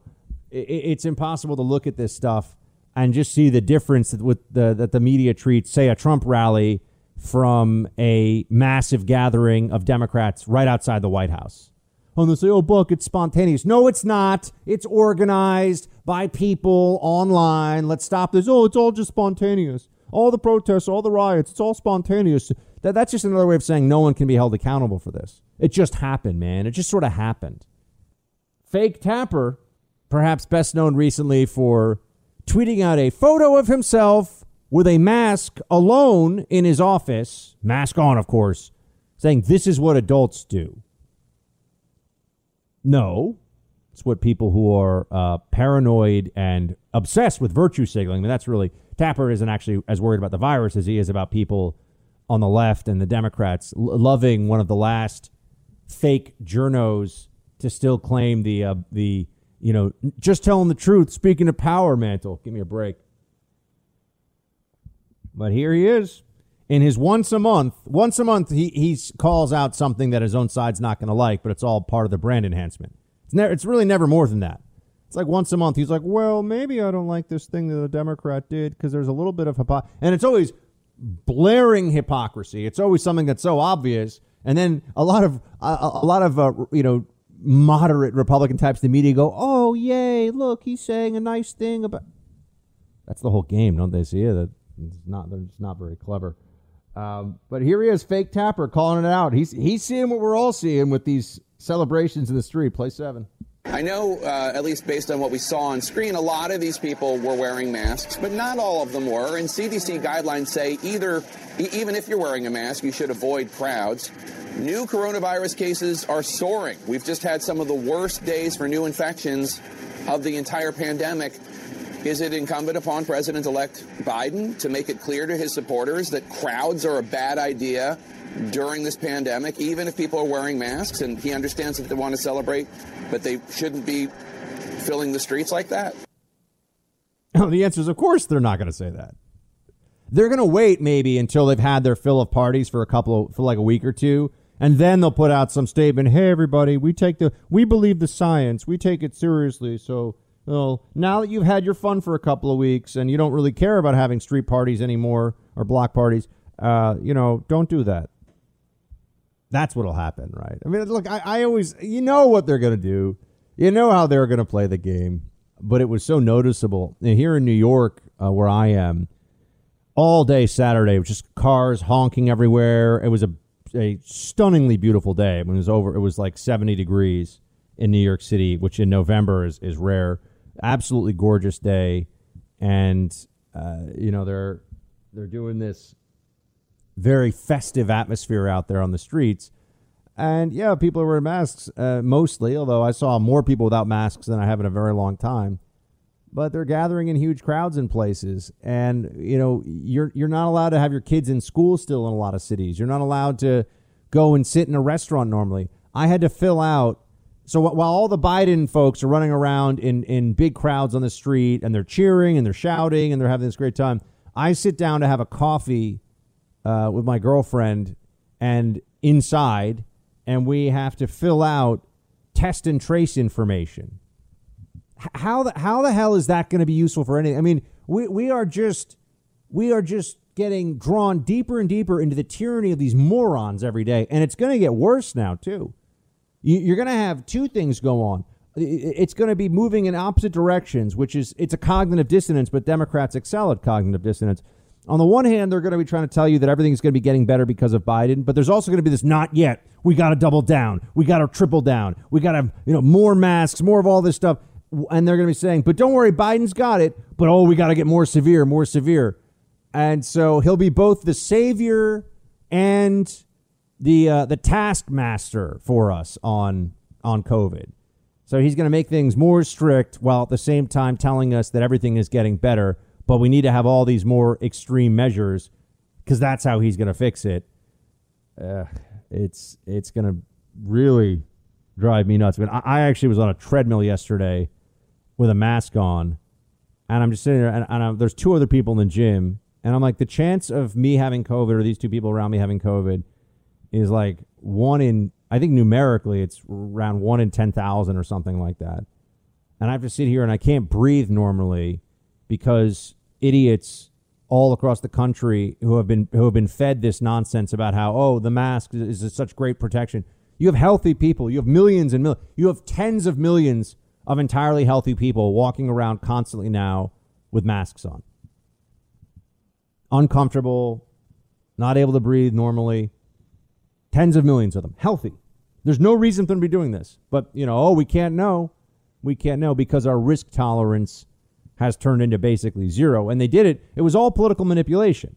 I- i- it's impossible to look at this stuff and just see the difference that with the that the media treats, say, a Trump rally from a massive gathering of Democrats right outside the White House. And they say, "Oh, Buck, it's spontaneous." No, it's not. It's organized by people online. Let's stop this. Oh, it's all just spontaneous. All the protests, all the riots, it's all spontaneous. That that's just another way of saying no one can be held accountable for this. It just happened, man. It just sort of happened. Fake Tapper, perhaps best known recently for tweeting out a photo of himself with a mask alone in his office, mask on, of course, saying, This is what adults do. No, it's what people who are uh, paranoid and obsessed with virtue signaling. I mean, that's really, Tapper isn't actually as worried about the virus as he is about people on the left and the Democrats loving one of the last fake journos to still claim the uh, the you know just telling the truth, speaking of power mantle. Give me a break. But here he is in his once a month. Once a month, he he calls out something that his own side's not going to like, but it's all part of the brand enhancement. It's never. It's really never more than that. It's like once a month. He's like, well, maybe I don't like this thing that a Democrat did because there's a little bit of hypocrisy, and it's always blaring hypocrisy. It's always something that's so obvious, and then a lot of a, lot of uh, you know moderate Republican types, the media go, oh yay, look, he's saying a nice thing about. That's the whole game, don't they see it? That it's not. Just not very clever. Um, but here he is, fake Tapper, calling it out. He's he's seeing what we're all seeing with these celebrations in the street. Play seven. I know, uh, at least based on what we saw on screen, a lot of these people were wearing masks, but not all of them were. And CDC guidelines say either, e- even if you're wearing a mask, you should avoid crowds. New coronavirus cases are soaring. We've just had some of the worst days for new infections of the entire pandemic. Is it incumbent upon President elect Biden to make it clear to his supporters that crowds are a bad idea during this pandemic, even if people are wearing masks and he understands that they want to celebrate, but they shouldn't be filling the streets like that? the answer is, of course, they're not going to say that. They're going to wait maybe until they've had their fill of parties for a couple of, for like a week or two, and then they'll put out some statement. Hey, everybody, we take the we believe the science, we take it seriously. So, well, now that you've had your fun for a couple of weeks and you don't really care about having street parties anymore or block parties, uh, you know, don't do that. That's what'll happen, right? I mean, look, I, I always, you know what they're going to do. You know how they're going to play the game. But it was so noticeable. And here in New York, uh, where I am, all day Saturday, it was just cars honking everywhere. It was a, a stunningly beautiful day. It was over, it was like 70 degrees in New York City, which in November is, is rare. Absolutely gorgeous day. And, uh, you know, they're, they're doing this very festive atmosphere out there on the streets. And yeah, people are wearing masks uh, mostly, although I saw more people without masks than I have in a very long time. But they're gathering in huge crowds in places, and you know you're you're not allowed to have your kids in school still in a lot of cities. You're not allowed to go and sit in a restaurant normally. I had to fill out. So while all the Biden folks are running around in in big crowds on the street and they're cheering and they're shouting and they're having this great time, I sit down to have a coffee uh, with my girlfriend, and inside and we have to fill out test and trace information. How the how the hell is that going to be useful for anything? I mean, we we are just we are just getting drawn deeper and deeper into the tyranny of these morons every day, and it's going to get worse now too. You're going to have two things go on. It's going to be moving in opposite directions, which is it's a cognitive dissonance, but Democrats excel at cognitive dissonance on the one hand, they're going to be trying to tell you that everything's going to be getting better because of Biden, but there's also going to be this not yet. We got to double down. We got to triple down. We got to, you know, more masks, more of all this stuff. And they're going to be saying, but don't worry, Biden's got it. But oh, we got to get more severe, more severe. And so he'll be both the savior and the uh, the taskmaster for us on on COVID. So he's going to make things more strict while at the same time telling us that everything is getting better but we need to have all these more extreme measures because that's how he's going to fix it. Uh, it's it's going to really drive me nuts. I, I, I, actually was on a treadmill yesterday with a mask on, and I'm just sitting there, and, and there's two other people in the gym, and I'm like, the chance of me having COVID or these two people around me having COVID is like one in, I think numerically, it's around one in 10,000 or something like that. And I have to sit here and I can't breathe normally because idiots all across the country who have been who have been fed this nonsense about how oh the mask is, is such great protection. You have healthy people. You have millions and millions. You have tens of millions of entirely healthy people walking around constantly now with masks on. Uncomfortable, not able to breathe normally. Tens of millions of them healthy. There's no reason for them to be doing this. But, you know, oh, we can't know. We can't know because our risk tolerance has turned into basically zero. And they did it, it was all political manipulation.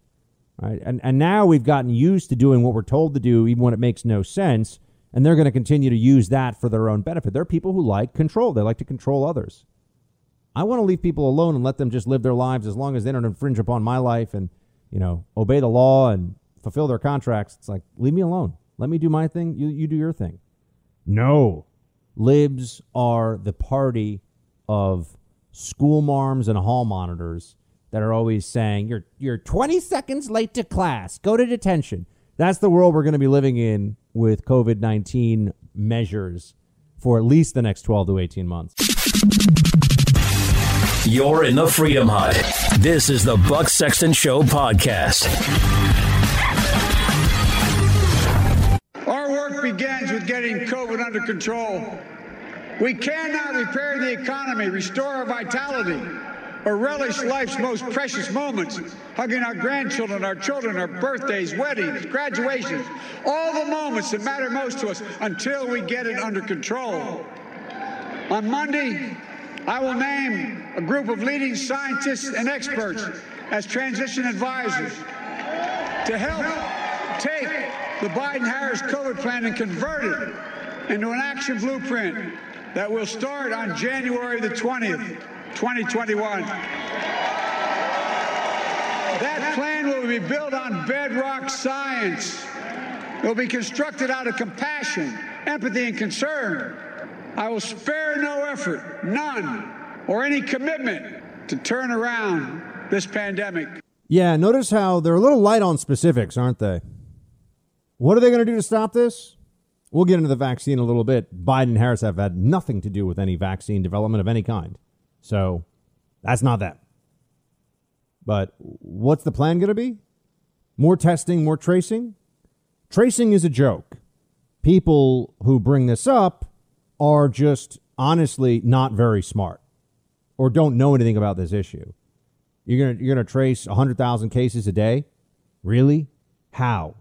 Right? And, and now we've gotten used to doing what we're told to do, even when it makes no sense. And they're going to continue to use that for their own benefit. There are people who like control, they like to control others. I want to leave people alone and let them just live their lives as long as they don't infringe upon my life and, you know, obey the law and fulfill their contracts. It's like, leave me alone. Let me do my thing. You, you do your thing. No. Libs are the party of school marms and hall monitors that are always saying you're you're 20 seconds late to class. Go to detention. That's the world we're going to be living in with COVID-19 measures for at least the next 12 to 18 months. You're in the Freedom Hut. This is the Buck Sexton Show podcast. Our work begins with getting COVID under control. We cannot repair the economy, restore our vitality, or relish life's most precious moments, hugging our grandchildren, our children, our birthdays, weddings, graduations, all the moments that matter most to us until we get it under control. On Monday, I will name a group of leading scientists and experts as transition advisors to help take the Biden Harris COVID plan and convert it into an action blueprint that will start on January the 20th, 2021. That plan will be built on bedrock science. It will be constructed out of compassion, empathy, and concern. I will spare no effort, none, or any commitment to turn around this pandemic. Yeah, notice how they're a little light on specifics, aren't they? What are they going to do to stop this? We'll get into the vaccine a little bit. Biden and Harris have had nothing to do with any vaccine development of any kind. So that's not that. But what's the plan going to be? More testing, more tracing? Tracing is a joke. People who bring this up are just honestly not very smart or don't know anything about this issue. You're going to you're going to trace 100,000 cases a day? Really? How?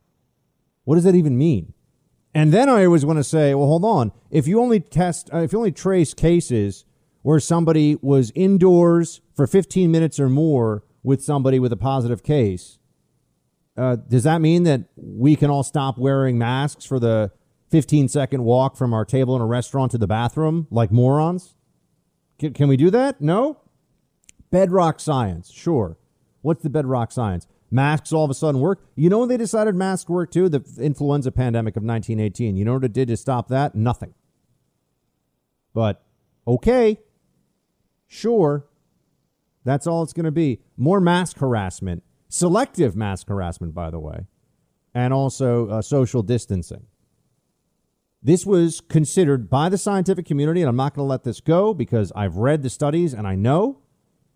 What does that even mean? And then I always want to say, well, hold on. If you only test, uh, if you only trace cases where somebody was indoors for 15 minutes or more with somebody with a positive case, uh, does that mean that we can all stop wearing masks for the 15 second walk from our table in a restaurant to the bathroom like morons? Can, can we do that? No? Bedrock science, sure. What's the bedrock science? Masks all of a sudden work. You know when they decided masks work too? The influenza pandemic of 1918. You know what it did to stop that? Nothing. But okay, sure. That's all it's going to be. More mask harassment, selective mask harassment, by the way, and also uh, social distancing. This was considered by the scientific community, and I'm not going to let this go because I've read the studies and I know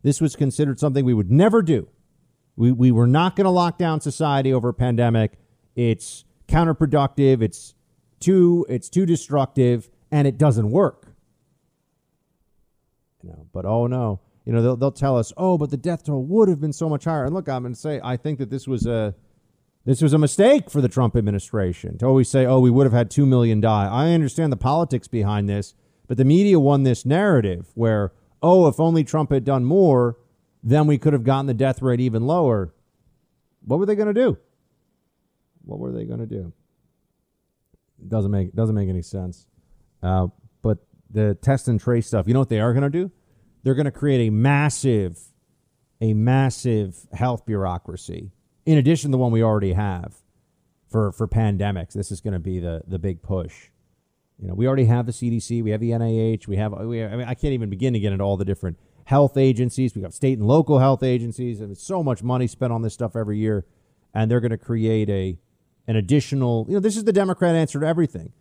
this was considered something we would never do we, we were not going to lock down society over a pandemic. It's counterproductive. It's too it's too destructive, and it doesn't work. You know, but oh no, you know they'll they'll tell us, oh, but the death toll would have been so much higher. And look, I'm going to say I think that this was a this was a mistake for the Trump administration to always say, oh, we would have had two million die. I understand the politics behind this, but the media won this narrative where, oh, if only Trump had done more then we could have gotten the death rate even lower. What were they going to do? What were they going to do? It Doesn't make doesn't make any sense. Uh, but the test and trace stuff, you know what they are going to do? They're going to create a massive, a massive health bureaucracy in addition to the one we already have for for pandemics. This is going to be the the big push. You know, we already have the CDC, we have the NIH, we have. We, I mean, I can't even begin to get into all the different health agencies. We've got state and local health agencies. and so much money spent on this stuff every year, and they're going to create a an additional. You know, this is the Democrat answer to everything: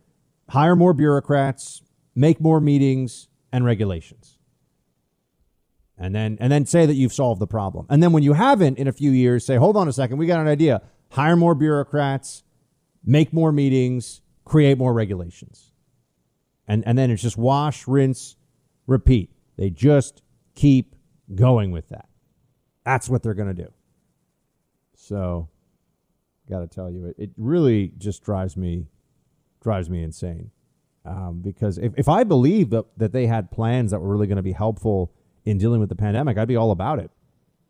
hire more bureaucrats, make more meetings and regulations, and then and then say that you've solved the problem. And then when you haven't in a few years, say, hold on a second, we got an idea: hire more bureaucrats, make more meetings, create more regulations. And, and then it's just wash, rinse, repeat. They just keep going with that. That's what they're going to do. So, got to tell you, it, it really just drives me drives me insane. Um, because if, if I believed that, that they had plans that were really going to be helpful in dealing with the pandemic, I'd be all about it.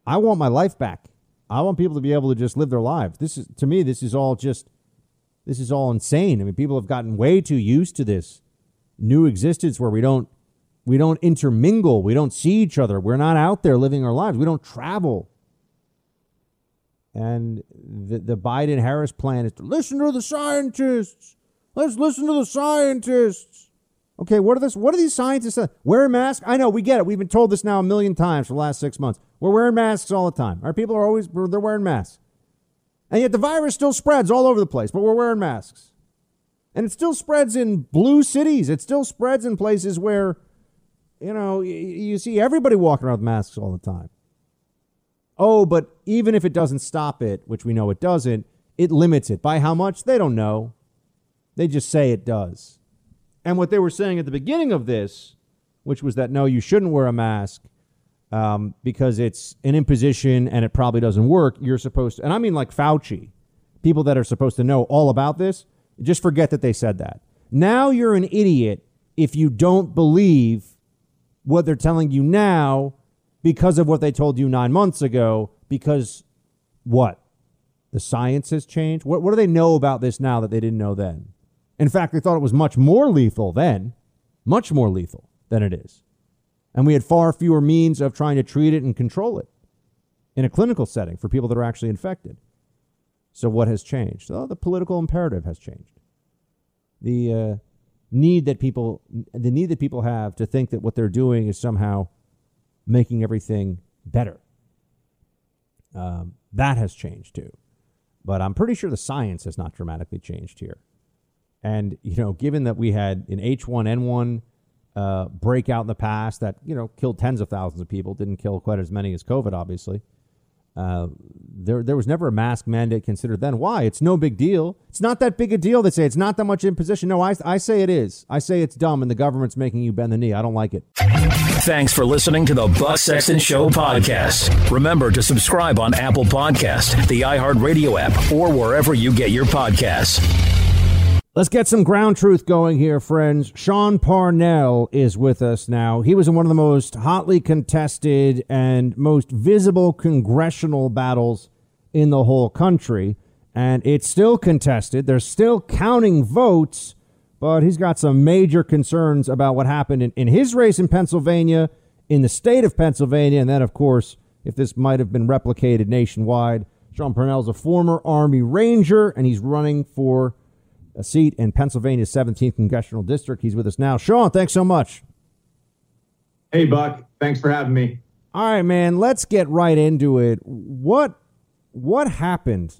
I want my life back. I want people to be able to just live their lives. This is to me, this is all just this is all insane. I mean, people have gotten way too used to this new existence where we don't we don't intermingle. We don't see each other. We're not out there living our lives. We don't travel. And the, the Biden Harris plan is to listen to the scientists. Let's listen to the scientists. Okay, what are this? What are these scientists? Uh, Say? Wear a mask? I know we get it. We've been told this now a million times for the last six months. We're wearing masks all the time. Our people are always they're wearing masks, and yet the virus still spreads all over the place. But we're wearing masks, and it still spreads in blue cities. It still spreads in places where you know, you see everybody walking around with masks all the time. Oh, but even if it doesn't stop it, which we know it doesn't, it limits it. By how much? They don't know. They just say it does. And what they were saying at the beginning of this, which was that no, you shouldn't wear a mask um, because it's an imposition and it probably doesn't work. You're supposed to, and I mean like Fauci, people that are supposed to know all about this, just forget that they said that. Now you're an idiot if you don't believe what they're telling you now because of what they told you nine months ago. Because what? The science has changed? What, what do they know about this now that they didn't know then? In fact, they thought it was much more lethal then, much more lethal than it is. And we had far fewer means of trying to treat it and control it in a clinical setting for people that are actually infected. So, what has changed? Oh, the political imperative has changed. The uh, need that people the need that people have to think that what they're doing is somehow making everything better. Um, that has changed too, but I'm pretty sure the science has not dramatically changed here. And you know, given that we had an H1N1 uh, breakout in the past that you know killed tens of thousands of people, didn't kill quite as many as COVID, obviously. Uh, there, there was never a mask mandate considered then. Why? It's no big deal. It's not that big a deal. They say it's not that much imposition. No, I, I say it is. I say it's dumb and the government's making you bend the knee. I don't like it. Thanks for listening to the Buck Sexton Show podcast. Remember to subscribe on Apple Podcast, the iHeartRadio app, or wherever you get your podcasts. Let's get some ground truth going here, friends. Sean Parnell is with us now. He was in one of the most hotly contested and most visible congressional battles in the whole country. And it's still contested. They're still counting votes, but he's got some major concerns about what happened in, in his race in Pennsylvania, in the state of Pennsylvania, and then, of course, if this might have been replicated nationwide. Sean Parnell is a former Army Ranger, and he's running for a seat in Pennsylvania's 17th congressional district. He's with us now. Sean, thanks so much. Hey, Buck. Thanks for having me. All right, man. Let's get right into it. What what happened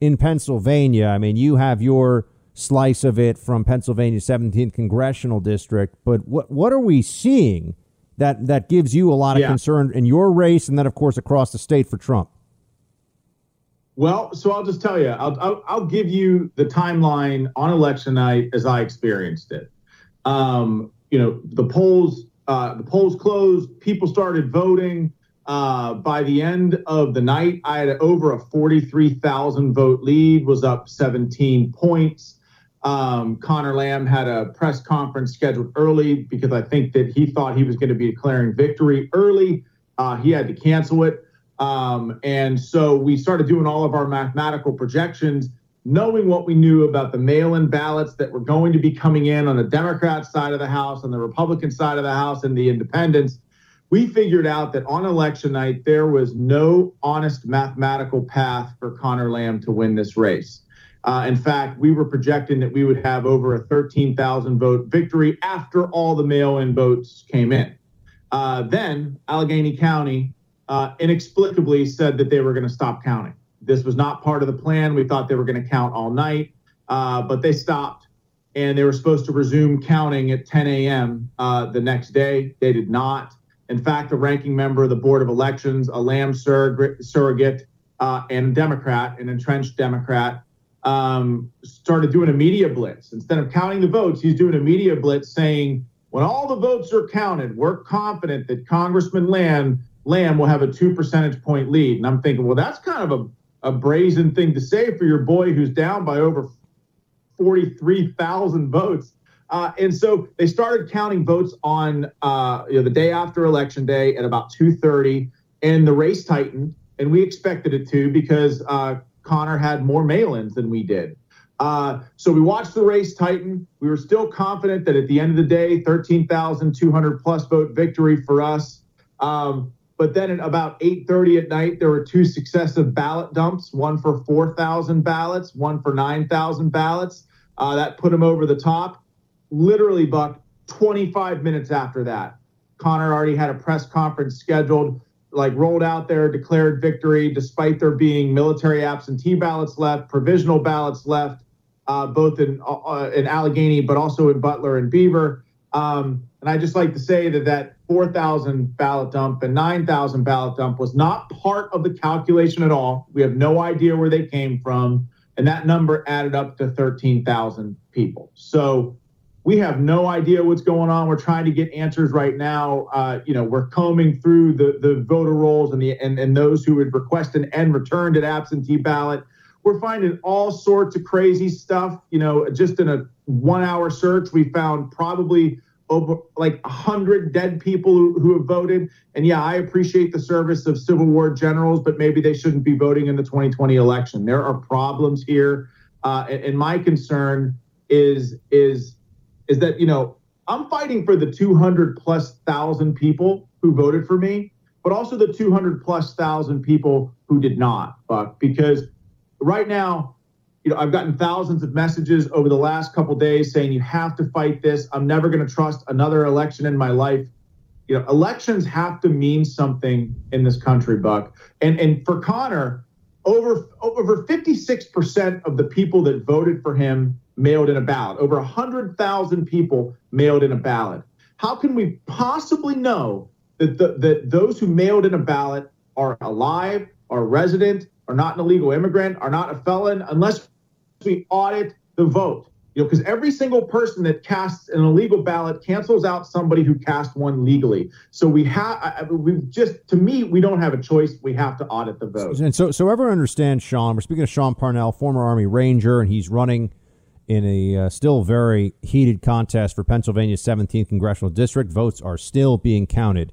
in Pennsylvania? I mean, you have your slice of it from Pennsylvania's 17th congressional district, but what what are we seeing that that gives you a lot of Yeah. concern in your race, and then of course across the state for Trump? Well, so I'll just tell you, I'll, I'll, I'll give you the timeline on election night as I experienced it. Um, you know, the polls, uh, the polls closed. People started voting. Uh, by the end of the night, I had over a 43,000 vote lead, was up 17 points. Um, Conor Lamb had a press conference scheduled early because I think that he thought he was going to be declaring victory early. Uh, he had to cancel it. Um, and so we started doing all of our mathematical projections, knowing what we knew about the mail in ballots that were going to be coming in on the Democrat side of the House, on the Republican side of the House, and the independents. We figured out that on election night, there was no honest mathematical path for Conor Lamb to win this race. Uh, in fact, we were projecting that we would have over a 13,000 vote victory after all the mail in votes came in. Uh, then Allegheny County uh, inexplicably said that they were going to stop counting. This was not part of the plan. We thought they were going to count all night, uh, but they stopped and they were supposed to resume counting at 10 a.m. Uh, the next day. They did not. In fact, the ranking member of the Board of Elections, a Lamb surrogate, surrogate uh, and Democrat, an entrenched Democrat, um, started doing a media blitz. Instead of counting the votes, he's doing a media blitz saying, when all the votes are counted, we're confident that Congressman Lamb, Lamb will have a two percentage point lead. And I'm thinking, well, that's kind of a, a brazen thing to say for your boy who's down by over 43,000 votes. Uh, and so they started counting votes on uh, you know, the day after election day at about 2:30, and the race tightened, and we expected it to because uh, Conor had more mail-ins than we did. Uh, so we watched the race tighten. We were still confident that at the end of the day, 13,200 plus vote victory for us. Um, but then at about 8:30 at night, there were two successive ballot dumps: one for 4,000 ballots, one for 9,000 ballots. Uh, that put him over the top. Literally, Buck. 25 minutes after that, Conor already had a press conference scheduled. Like rolled out there, declared victory, despite there being military absentee ballots left, provisional ballots left, uh, both in uh, in Allegheny, but also in Butler and Beaver. Um, and I just like to say that that 4,000 ballot dump and 9,000 ballot dump was not part of the calculation at all. We have no idea where they came from, and that number added up to 13,000 people. So we have no idea what's going on. We're trying to get answers right now. Uh, you know, we're combing through the the voter rolls and the and, and those who had requested and returned an absentee ballot. We're finding all sorts of crazy stuff. You know, just in a one hour search, we found probably over like a hundred dead people who, who have voted. And yeah, I appreciate the service of Civil War generals, but maybe they shouldn't be voting in the 2020 election. There are problems here, uh, and, and my concern is is is that you know I'm fighting for the 200 plus thousand people who voted for me, but also the 200 plus thousand people who did not, Buck, because right now, you know, I've gotten thousands of messages over the last couple days saying you have to fight this. I'm never going to trust another election in my life. You know, elections have to mean something in this country, Buck. And and for Conor, over over 56% of the people that voted for him mailed in a ballot. Over 100,000 people mailed in a ballot. How can we possibly know that the, that those who mailed in a ballot are alive, are resident, are not an illegal immigrant, are not a felon, unless we audit the vote? You know, because every single person that casts an illegal ballot cancels out somebody who cast one legally. So we have, we just, to me, we don't have a choice. We have to audit the vote. And so, so everyone understands Sean. We're speaking of Sean Parnell, former Army Ranger, and he's running in a uh, still very heated contest for Pennsylvania's 17th congressional district. Votes are still being counted.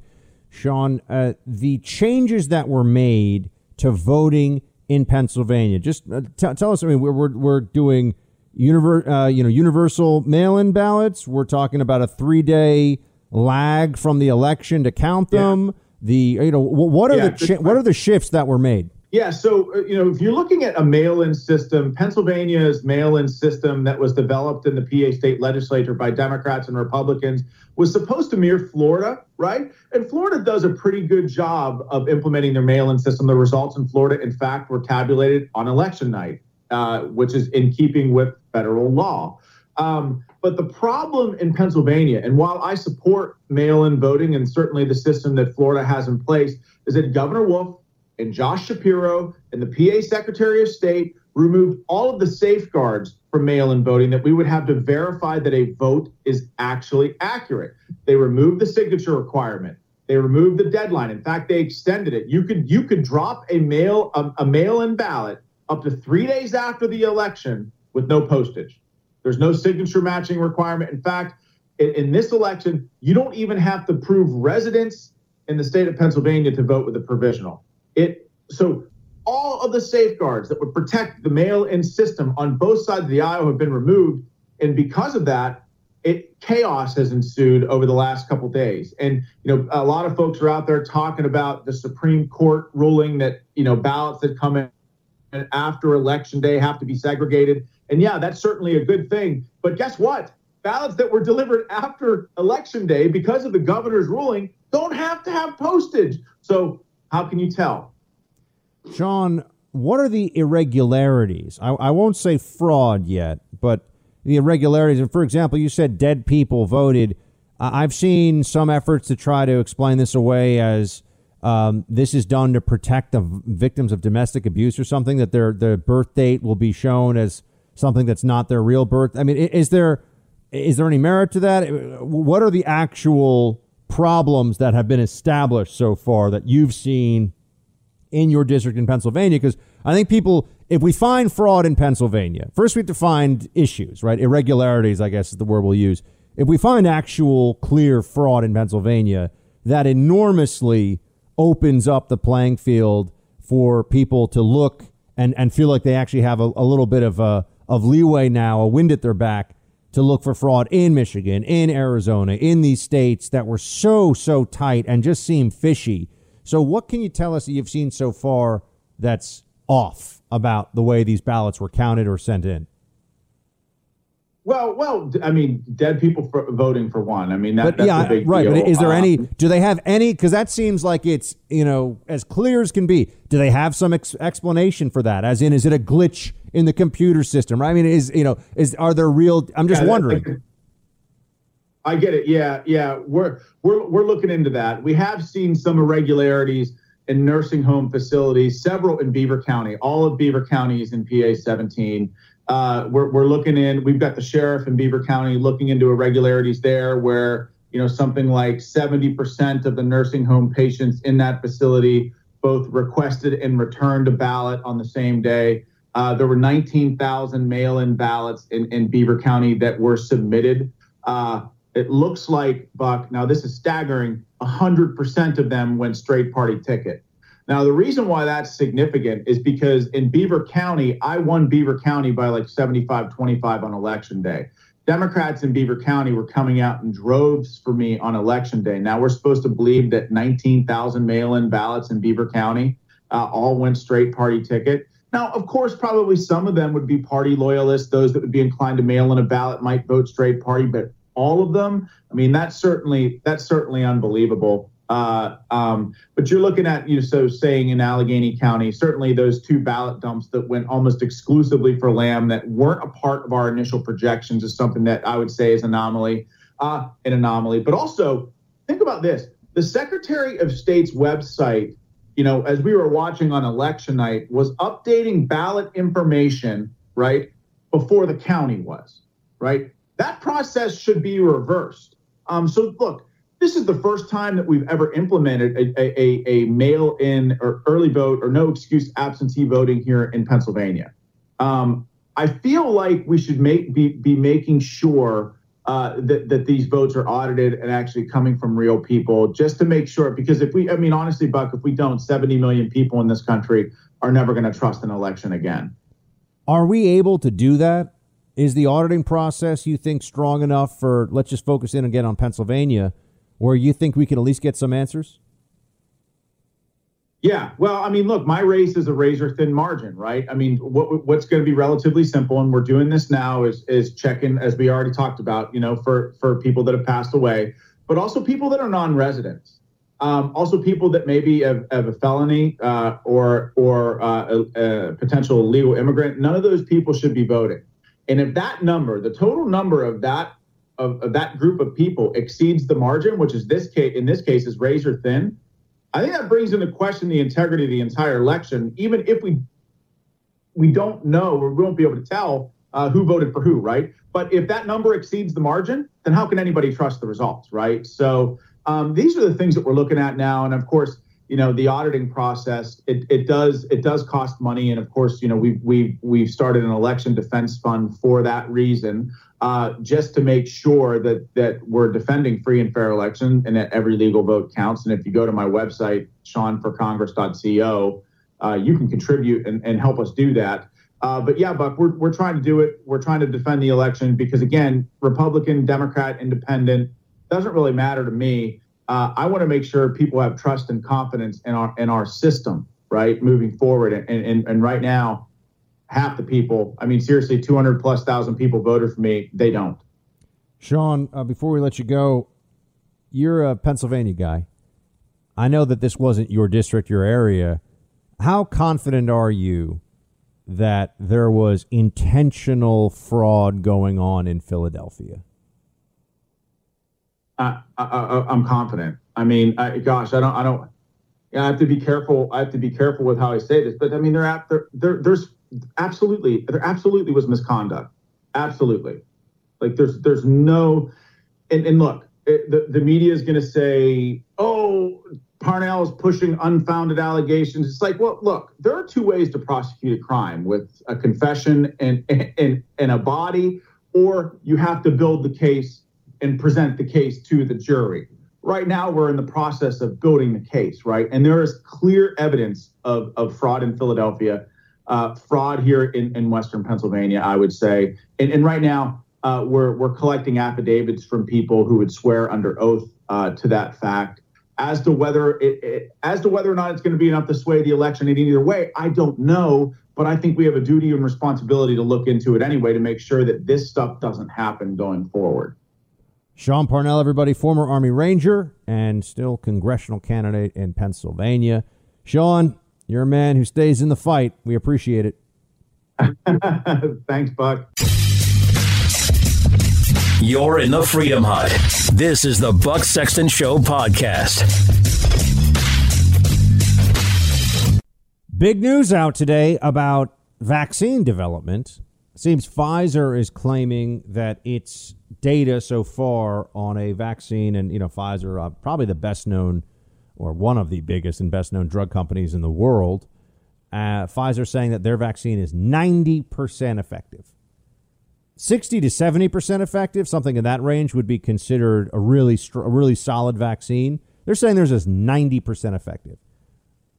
Sean, uh, the changes that were made to voting in Pennsylvania? Just uh, t- tell us. I mean, we're we're, we're doing univer- uh, you know universal mail-in ballots. We're talking about a three-day lag from the election to count them. Yeah. The you know what are yeah, the what are the shifts that were made? Yeah, so uh, you know, if you're looking at a mail-in system, Pennsylvania's mail-in system that was developed in the PA state legislature by Democrats and Republicans was supposed to mirror Florida, right? And Florida does a pretty good job of implementing their mail-in system. The results in Florida, in fact, were tabulated on election night, uh, which is in keeping with federal law. Um, but the problem in Pennsylvania, and while I support mail-in voting and certainly the system that Florida has in place, is that Governor Wolf and Josh Shapiro and the PA Secretary of State removed all of the safeguards for mail in voting that we would have to verify that a vote is actually accurate. They removed the signature requirement. They removed the deadline. In fact, they extended it. You could you could drop a mail a, a mail-in ballot up to 3 days after the election with no postage. There's no signature matching requirement. In fact, in, in this election, you don't even have to prove residence in the state of Pennsylvania to vote with a provisional. It so all of the safeguards that would protect the mail-in system on both sides of the aisle have been removed, and because of that, it chaos has ensued over the last couple days. And you know, a lot of folks are out there talking about the Supreme Court ruling that you know ballots that come in after election day have to be segregated. And yeah, that's certainly a good thing. But guess what? Ballots that were delivered after election day because of the governor's ruling don't have to have postage. So how can you tell? Sean, what are the irregularities? I, I won't say fraud yet, but the irregularities. And for example, you said dead people voted. I've seen some efforts to try to explain this away as um, this is done to protect the victims of domestic abuse or something, that their, their birth date will be shown as something that's not their real birth. I mean, is there is there any merit to that? What are the actual problems that have been established so far that you've seen in your district in Pennsylvania? Because I think people, if we find fraud in Pennsylvania, first we have to find issues, right? Irregularities, I guess is the word we'll use. If we find actual clear fraud in Pennsylvania, that enormously opens up the playing field for people to look and, and feel like they actually have a, a little bit of a, of leeway now, a wind at their back to look for fraud in Michigan, in Arizona, in these states that were so, so tight and just seem fishy. So, what can you tell us that you've seen so far that's off about the way these ballots were counted or sent in? Well, well, I mean, dead people for voting for one. I mean, that, but, that's yeah, a big right. deal. But is there um, any? Do they have any? Because that seems like it's you know as clear as can be. Do they have some ex- explanation for that? As in, is it a glitch in the computer system? Right? I mean, is you know, is are there real? I'm just Yeah, wondering. I get it. Yeah, yeah. We're we're we're looking into that. We have seen some irregularities in nursing home facilities, several in Beaver County. All of Beaver County is in PA 17. Uh, we're we're looking in. We've got the sheriff in Beaver County looking into irregularities there, where you know something like 70% of the nursing home patients in that facility both requested and returned a ballot on the same day. Uh, there were 19,000 mail-in ballots in, in Beaver County that were submitted. Uh, it looks like Buck. Now this is staggering. 100% of them went straight party ticket. Now the reason why that's significant is because in Beaver County, I won Beaver County by like 75-25 on election day. Democrats in Beaver County were coming out in droves for me on election day. Now we're supposed to believe that 19,000 mail-in ballots in Beaver County uh, all went straight party ticket. Now, of course, probably some of them would be party loyalists. Those that would be inclined to mail in a ballot might vote straight party, but all of them, I mean, that's certainly that's certainly unbelievable. Uh, um, but you're looking at you know, so saying in Allegheny County, certainly those two ballot dumps that went almost exclusively for Lamb that weren't a part of our initial projections is something that I would say is anomaly, uh, an anomaly. But also think about this: the Secretary of State's website, you know, as we were watching on election night, was updating ballot information right before the county was, right? That process should be reversed. Um, so look, this is the first time that we've ever implemented a, a, a mail-in or early vote or no excuse absentee voting here in Pennsylvania. Um, I feel like we should make be, be making sure uh, that, that these votes are audited and actually coming from real people just to make sure. Because if we, I mean, honestly, Buck, if we don't, 70 million people in this country are never going to trust an election again. Are we able to do that? Is the auditing process, you think, strong enough for, let's just focus in again on Pennsylvania, where you think we can at least get some answers? Yeah, well, I mean, look, my race is a razor thin margin, right? I mean, what, what's going to be relatively simple, and we're doing this now, is is checking, as we already talked about, you know, for for people that have passed away, but also people that are non-residents, um, also people that maybe have, have a felony uh, or or uh, a, a potential illegal immigrant. None of those people should be voting, and if that number, the total number of that of, of that group of people exceeds the margin, which is this case in this case is razor thin I think that brings into question the integrity of the entire election, even if we we don't know or we won't be able to tell uh, who voted for who, right? But if that number exceeds the margin, then how can anybody trust the results, right? So um, these are the things that we're looking at now, and of course, you know, the auditing process it, it does it does cost money, and of course, you know, we we we've started an election defense fund for that reason uh, just to make sure that that we're defending free and fair election and that every legal vote counts. And if you go to my website, seanforcongress.co, uh, you can contribute and, and help us do that. Uh, but yeah, Buck, we're, we're trying to do it. We're trying to defend the election because, again, Republican, Democrat, Independent doesn't really matter to me. Uh, I want to make sure people have trust and confidence in our in our system, right, moving forward. And and, and right now, half the people, I mean, seriously, 200 plus thousand people voted for me. They don't. Sean, uh, before we let you go, you're a Pennsylvania guy. I know that this wasn't your district, your area. How confident are you that there was intentional fraud going on in Philadelphia? I, I, am confident. I mean, I, gosh, I don't, I don't. I have to be careful. I have to be careful with how I say this, but I mean, there, there, there there's absolutely. There absolutely was misconduct. Absolutely. Like there's there's no and, and look it, the, the media is going to say oh parnell is pushing unfounded allegations. It's like well look there are two ways to prosecute a crime with a confession and and, and a body or you have to build the case and present the case to the jury. Right now we're in the process of building the case right? And there is clear evidence of, of fraud in philadelphia uh, fraud here in, in Western Pennsylvania, I would say. And, and right now, uh, we're, we're collecting affidavits from people who would swear under oath uh, to that fact. As to whether it, it, as to whether or not it's going to be enough to sway the election in either way, I don't know. But I think we have a duty and responsibility to look into it anyway to make sure that this stuff doesn't happen going forward. Sean Parnell, everybody, former Army Ranger and still congressional candidate in Pennsylvania. Sean, you're a man who stays in the fight. We appreciate it. Thanks, Buck. You're in the Freedom Hut. This is the Buck Sexton Show podcast. Big news out today about vaccine development. seems Pfizer is claiming that its data so far on a vaccine, and you know, Pfizer, uh, probably the best known or one of the biggest and best known drug companies in the world. Uh, Pfizer saying that their vaccine is 90% effective. 60 to 70% effective, something in that range would be considered a really str- a really solid vaccine. They're saying there's just 90% effective.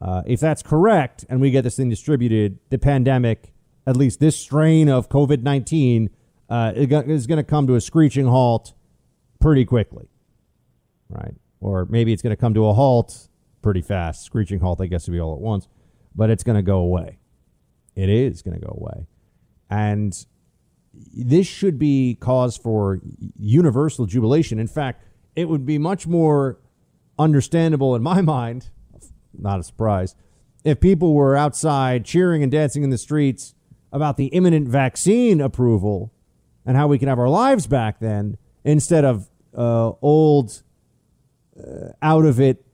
Uh, if that's correct and we get this thing distributed, the pandemic, at least this strain of COVID 19, uh, is going to come to a screeching halt pretty quickly. Right or maybe it's going to come to a halt pretty fast. Screeching halt, I guess, would be all at once, but it's going to go away. It is going to go away. And this should be cause for universal jubilation. In fact, it would be much more understandable in my mind, not a surprise, if people were outside cheering and dancing in the streets about the imminent vaccine approval and how we can have our lives back then instead of uh, old out of it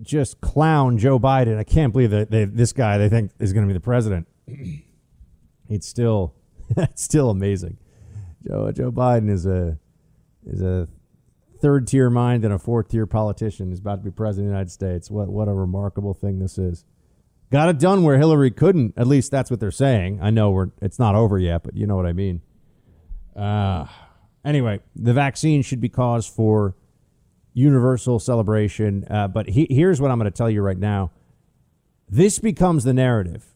just clown Joe Biden. I can't believe that they, this guy they think is going to be the president. it's still it's still amazing. Joe Joe Biden is a is a third tier mind and a fourth tier politician. He's about to be president of the United States. What what a remarkable thing this is. Got it done where Hillary couldn't. At least that's what they're saying. I know we're it's not over yet, but you know what I mean. Uh Anyway, the vaccine should be cause for universal celebration. Uh, but he, here's what I'm going to tell you right now. This becomes the narrative.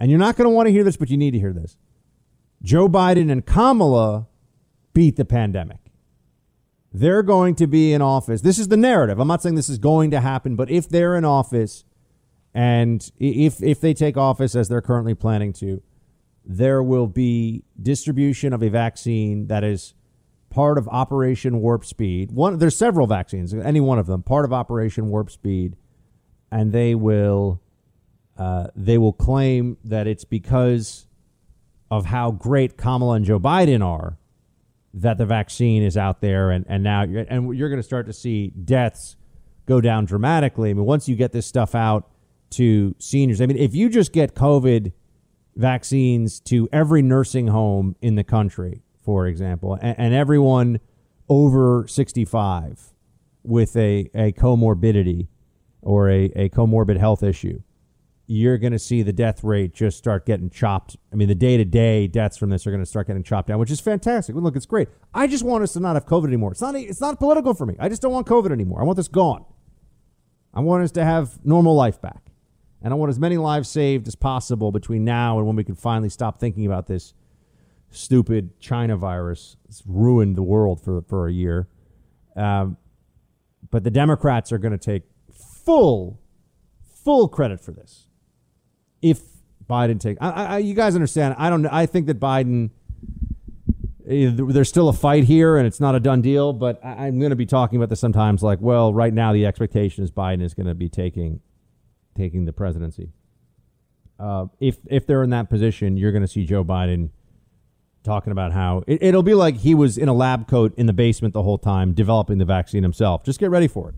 And you're not going to want to hear this, but you need to hear this. Joe Biden and Kamala beat the pandemic. They're going to be in office. This is the narrative. I'm not saying this is going to happen, but if they're in office and if if they take office as they're currently planning to, there will be distribution of a vaccine that is part of Operation Warp Speed. One there's several vaccines, any one of them, part of Operation Warp Speed, and they will uh, they will claim that it's because of how great Kamala and Joe Biden are that the vaccine is out there, and and now you're, and you're going to start to see deaths go down dramatically. I mean, once you get this stuff out to seniors, I mean, if you just get COVID vaccines to every nursing home in the country, for example, and, and everyone over 65 with a, a comorbidity or a, a comorbid health issue, you're going to see the death rate just start getting chopped. I mean, the day to day deaths from this are going to start getting chopped down, which is fantastic. Look, it's great. I just want us to not have COVID anymore. It's not. It's not political for me. I just don't want COVID anymore. I want this gone. I want us to have normal life back, and I want as many lives saved as possible between now and when we can finally stop thinking about this stupid China virus. It's ruined the world for for a year. Um, but the Democrats are going to take full full credit for this if Biden takes, I, I, you guys understand? I don't. I think that Biden. Eh, there's still a fight here, and it's not a done deal. But I'm going to be talking about this sometimes. Like, well, right now the expectation is Biden is going to be taking, taking the presidency. Uh, if if they're in that position, you're going to see Joe Biden talking about how it, it'll be like he was in a lab coat in the basement the whole time developing the vaccine himself. Just get ready for it.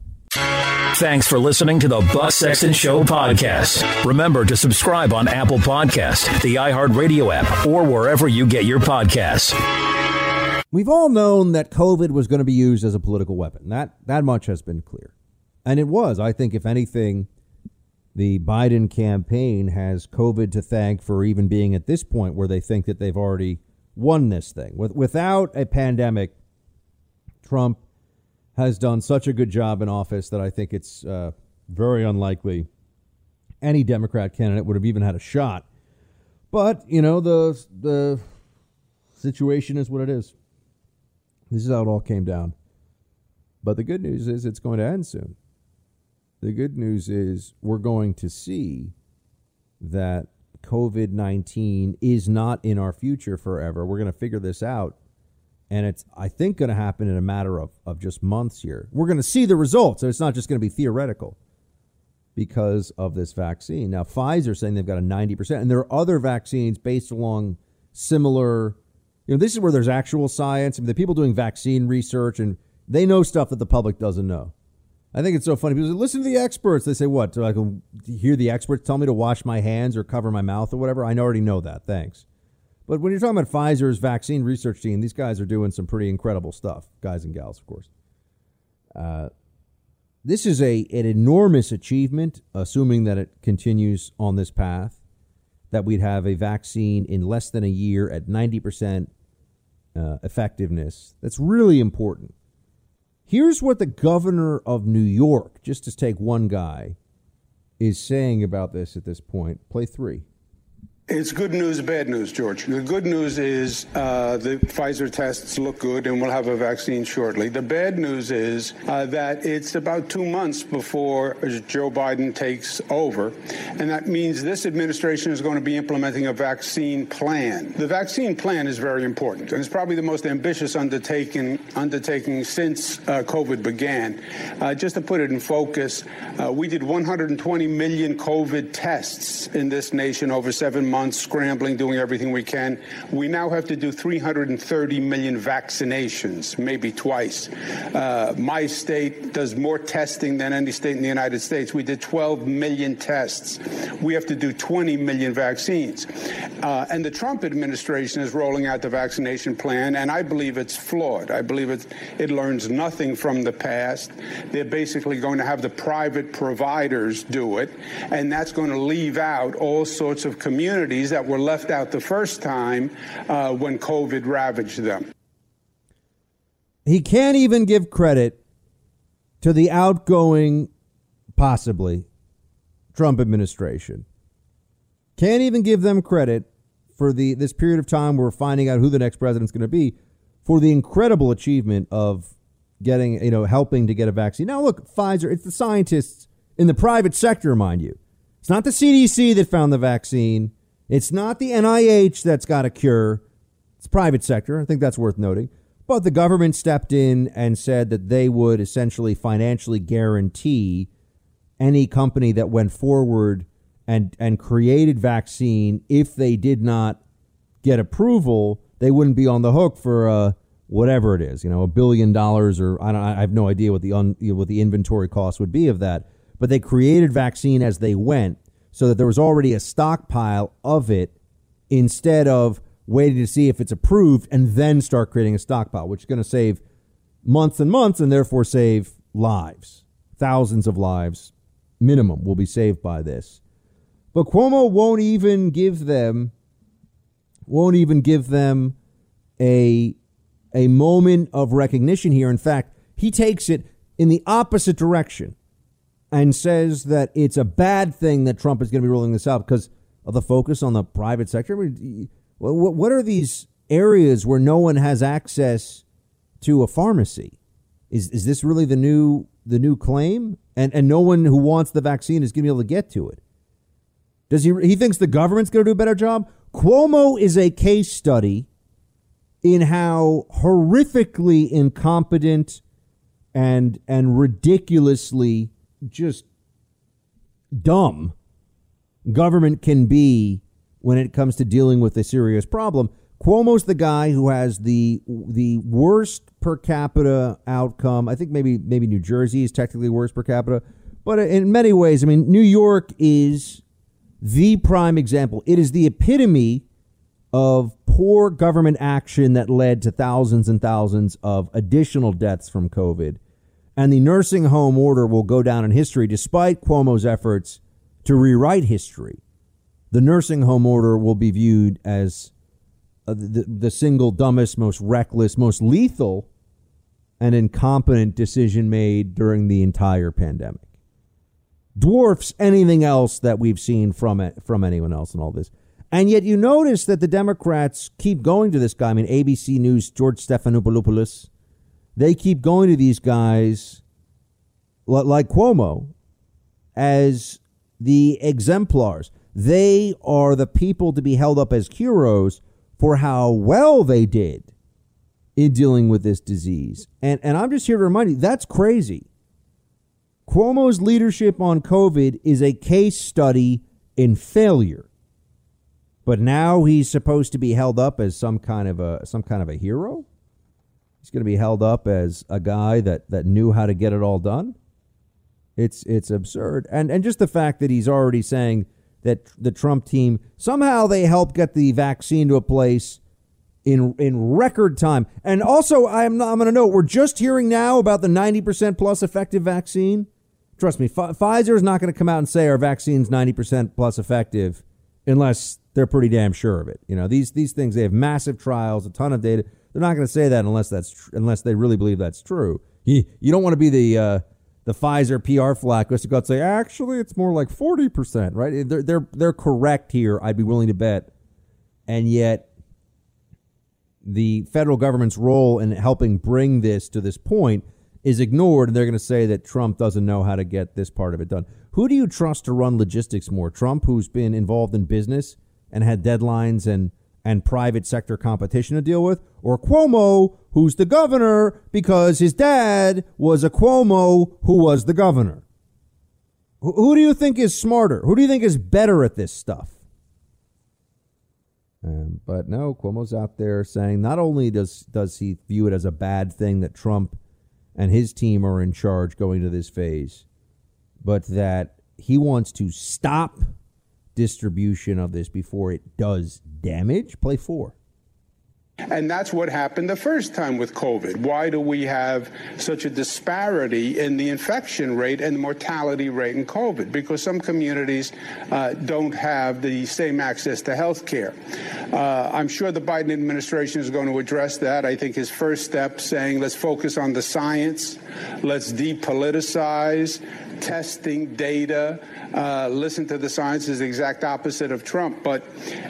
Thanks for listening to the Buck Sexton Show podcast. Remember to subscribe on Apple Podcast, the iHeartRadio app, or wherever you get your podcasts. We've all known that COVID was going to be used as a political weapon. That that much has been clear. And it was. I think if anything, the Biden campaign has COVID to thank for even being at this point where they think that they've already won this thing. With, without a pandemic, Trump has done such a good job in office that I think it's uh, very unlikely any Democrat candidate would have even had a shot. But you know the the situation is what it is. This is how it all came down. But the good news is it's going to end soon. The good news is we're going to see that COVID 19 is not in our future forever. We're going to figure this out and it's I think going to happen in a matter of, of just months here. We're going to see the results, and it's not just going to be theoretical because of this vaccine. Now, Pfizer saying they've got a 90%, and there are other vaccines based along similar, you know, this is where there's actual science. I mean, the people doing vaccine research, and they know stuff that the public doesn't know. I think it's so funny. Say, listen to the experts. They say, what? Do I hear the experts tell me to wash my hands or cover my mouth or whatever? I already know that. Thanks. But when you're talking about Pfizer's vaccine research team, these guys are doing some pretty incredible stuff, guys and gals, of course. Uh, this is a an enormous achievement, assuming that it continues on this path, that we'd have a vaccine in less than a year at 90% uh, effectiveness. That's really important. Here's what the governor of New York, just to take one guy, is saying about this at this point. Play three. It's good news, bad news, George. The good news is uh, the Pfizer tests look good and we'll have a vaccine shortly. The bad news is uh, that it's about two months before Joe Biden takes over. And that means this administration is going to be implementing a vaccine plan. The vaccine plan is very important, and it's probably the most ambitious undertaking, undertaking since uh, COVID began. Uh, just to put it in focus, uh, we did 120 million COVID tests in this nation over seven months scrambling, doing everything we can. We now have to do 330 million vaccinations, maybe twice. Uh, my state does more testing than any state in the United States. We did 12 million tests. We have to do 20 million vaccines. Uh, and the Trump administration is rolling out the vaccination plan, and I believe it's flawed. I believe it, it learns nothing from the past. They're basically going to have the private providers do it, and that's going to leave out all sorts of communities that were left out the first time uh, when COVID ravaged them. he can't even give credit to the outgoing, possibly, Trump administration. Can't even give them credit for the this period of time where we're finding out who the next president's going to be for the incredible achievement of getting, you know, helping to get a vaccine. Now, look, Pfizer, it's the scientists in the private sector, mind you. It's not the CDC that found the vaccine. It's not the NIH that's got a cure. It's private sector. I think that's worth noting. But the government stepped in and said that they would essentially financially guarantee any company that went forward and and created vaccine if they did not get approval, they wouldn't be on the hook for uh, whatever it is, you know, a billion dollars or I don't I have no idea what the un, you know, what the inventory cost would be of that. But they created vaccine as they went so that there was already a stockpile of it instead of waiting to see if it's approved and then start creating a stockpile, which is going to save months and months and therefore save lives. Thousands of lives minimum will be saved by this. But Cuomo won't even give them won't even give them a a moment of recognition here. In fact, he takes it in the opposite direction and says that it's a bad thing that Trump is going to be rolling this out because of the focus on the private sector. I mean, what are these areas where no one has access to a pharmacy? Is is this really the new the new claim? And and no one who wants the vaccine is going to be able to get to it. Does he he thinks the government's going to do a better job? Cuomo is a case study in how horrifically incompetent and and ridiculously just dumb government can be when it comes to dealing with a serious problem. Cuomo's the guy who has the the worst per capita outcome. I think maybe maybe New Jersey is technically worse per capita, but in many ways, I mean, New York is the prime example. It is the epitome of poor government action that led to thousands and thousands of additional deaths from COVID. And the nursing home order will go down in history despite Cuomo's efforts to rewrite history the nursing home order will be viewed as uh, the, the single dumbest, most reckless, most lethal, and incompetent decision made during the entire pandemic. Dwarfs anything else that we've seen from it from anyone else in all this. And yet you notice that the Democrats keep going to this guy. I mean, ABC News, George Stephanopoulos, they keep going to these guys like Cuomo as the exemplars. They are the people to be held up as heroes for how well they did in dealing with this disease. And, and I'm just here to remind you that's crazy. Cuomo's leadership on COVID is a case study in failure. But now he's supposed to be held up as some kind of a some kind of a hero. He's going to be held up as a guy that that knew how to get it all done. It's it's absurd. And and just the fact that he's already saying that the Trump team somehow they helped get the vaccine to a place in in record time. And also, I'm not, I'm going to note we're just hearing now about the 90% plus effective vaccine. Trust me, F- Pfizer is not going to come out and say our vaccine's 90% plus effective unless they're pretty damn sure of it. You know, these these things they have massive trials, a ton of data. They're not going to say that unless that's tr- unless they really believe that's true. You, you don't want to be the uh, the Pfizer PR flack was to go out and say, actually, it's more like 40%, right? They're, they're, they're correct here, I'd be willing to bet. And yet, the federal government's role in helping bring this to this point is ignored, and they're going to say that Trump doesn't know how to get this part of it done. Who do you trust to run logistics more? Trump, who's been involved in business and had deadlines and and private sector competition to deal with, or Cuomo, who's the governor because his dad was a Cuomo who was the governor. Who, who do you think is smarter? Who do you think is better at this stuff? Um, but no, Cuomo's out there saying not only does does he view it as a bad thing that Trump and his team are in charge going to this phase, but that he wants to stop distribution of this before it does damage. Play four. And that's what happened the first time with COVID. Why do we have such a disparity in the infection rate and the mortality rate in COVID? Because some communities uh, don't have the same access to health care. Uh, I'm sure the Biden administration is going to address that. I think his first step saying let's focus on the science, let's depoliticize testing data, uh, listen to the science is the exact opposite of Trump. But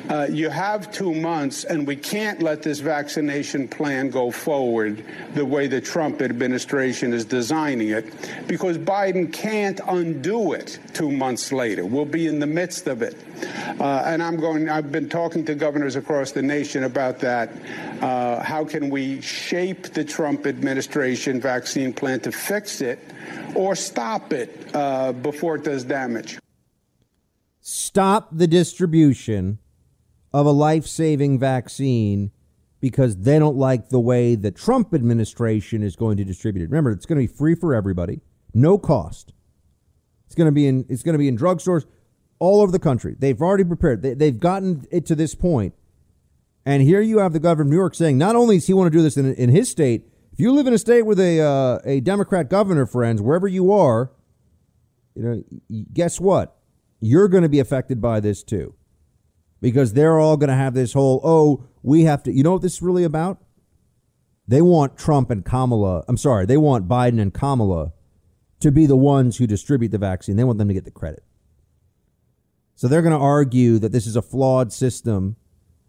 uh, you have two months, and we can't let this vaccination plan go forward the way the Trump administration is designing it, because Biden can't undo it two months later. We'll be in the midst of it. Uh, and I'm going, I've been talking to governors across the nation about that. Uh, how can we shape the Trump administration vaccine plan to fix it? Or stop it uh, before it does damage. Stop the distribution of a life saving vaccine because they don't like the way the Trump administration is going to distribute it. Remember, it's going to be free for everybody, no cost. It's going to be in it's going to be in drugstores all over the country. They've already prepared. They, they've gotten it to this point. And here you have the governor of New York saying not only does he want to do this in, in his state, you live in a state with a uh, a Democrat governor, friends, wherever you are, you know, guess what? You're going to be affected by this too, because they're all going to have this whole oh, we have to. You know what this is really about? They want Trump and Kamala. I'm sorry, they want Biden and Kamala to be the ones who distribute the vaccine. They want them to get the credit. So they're going to argue that this is a flawed system.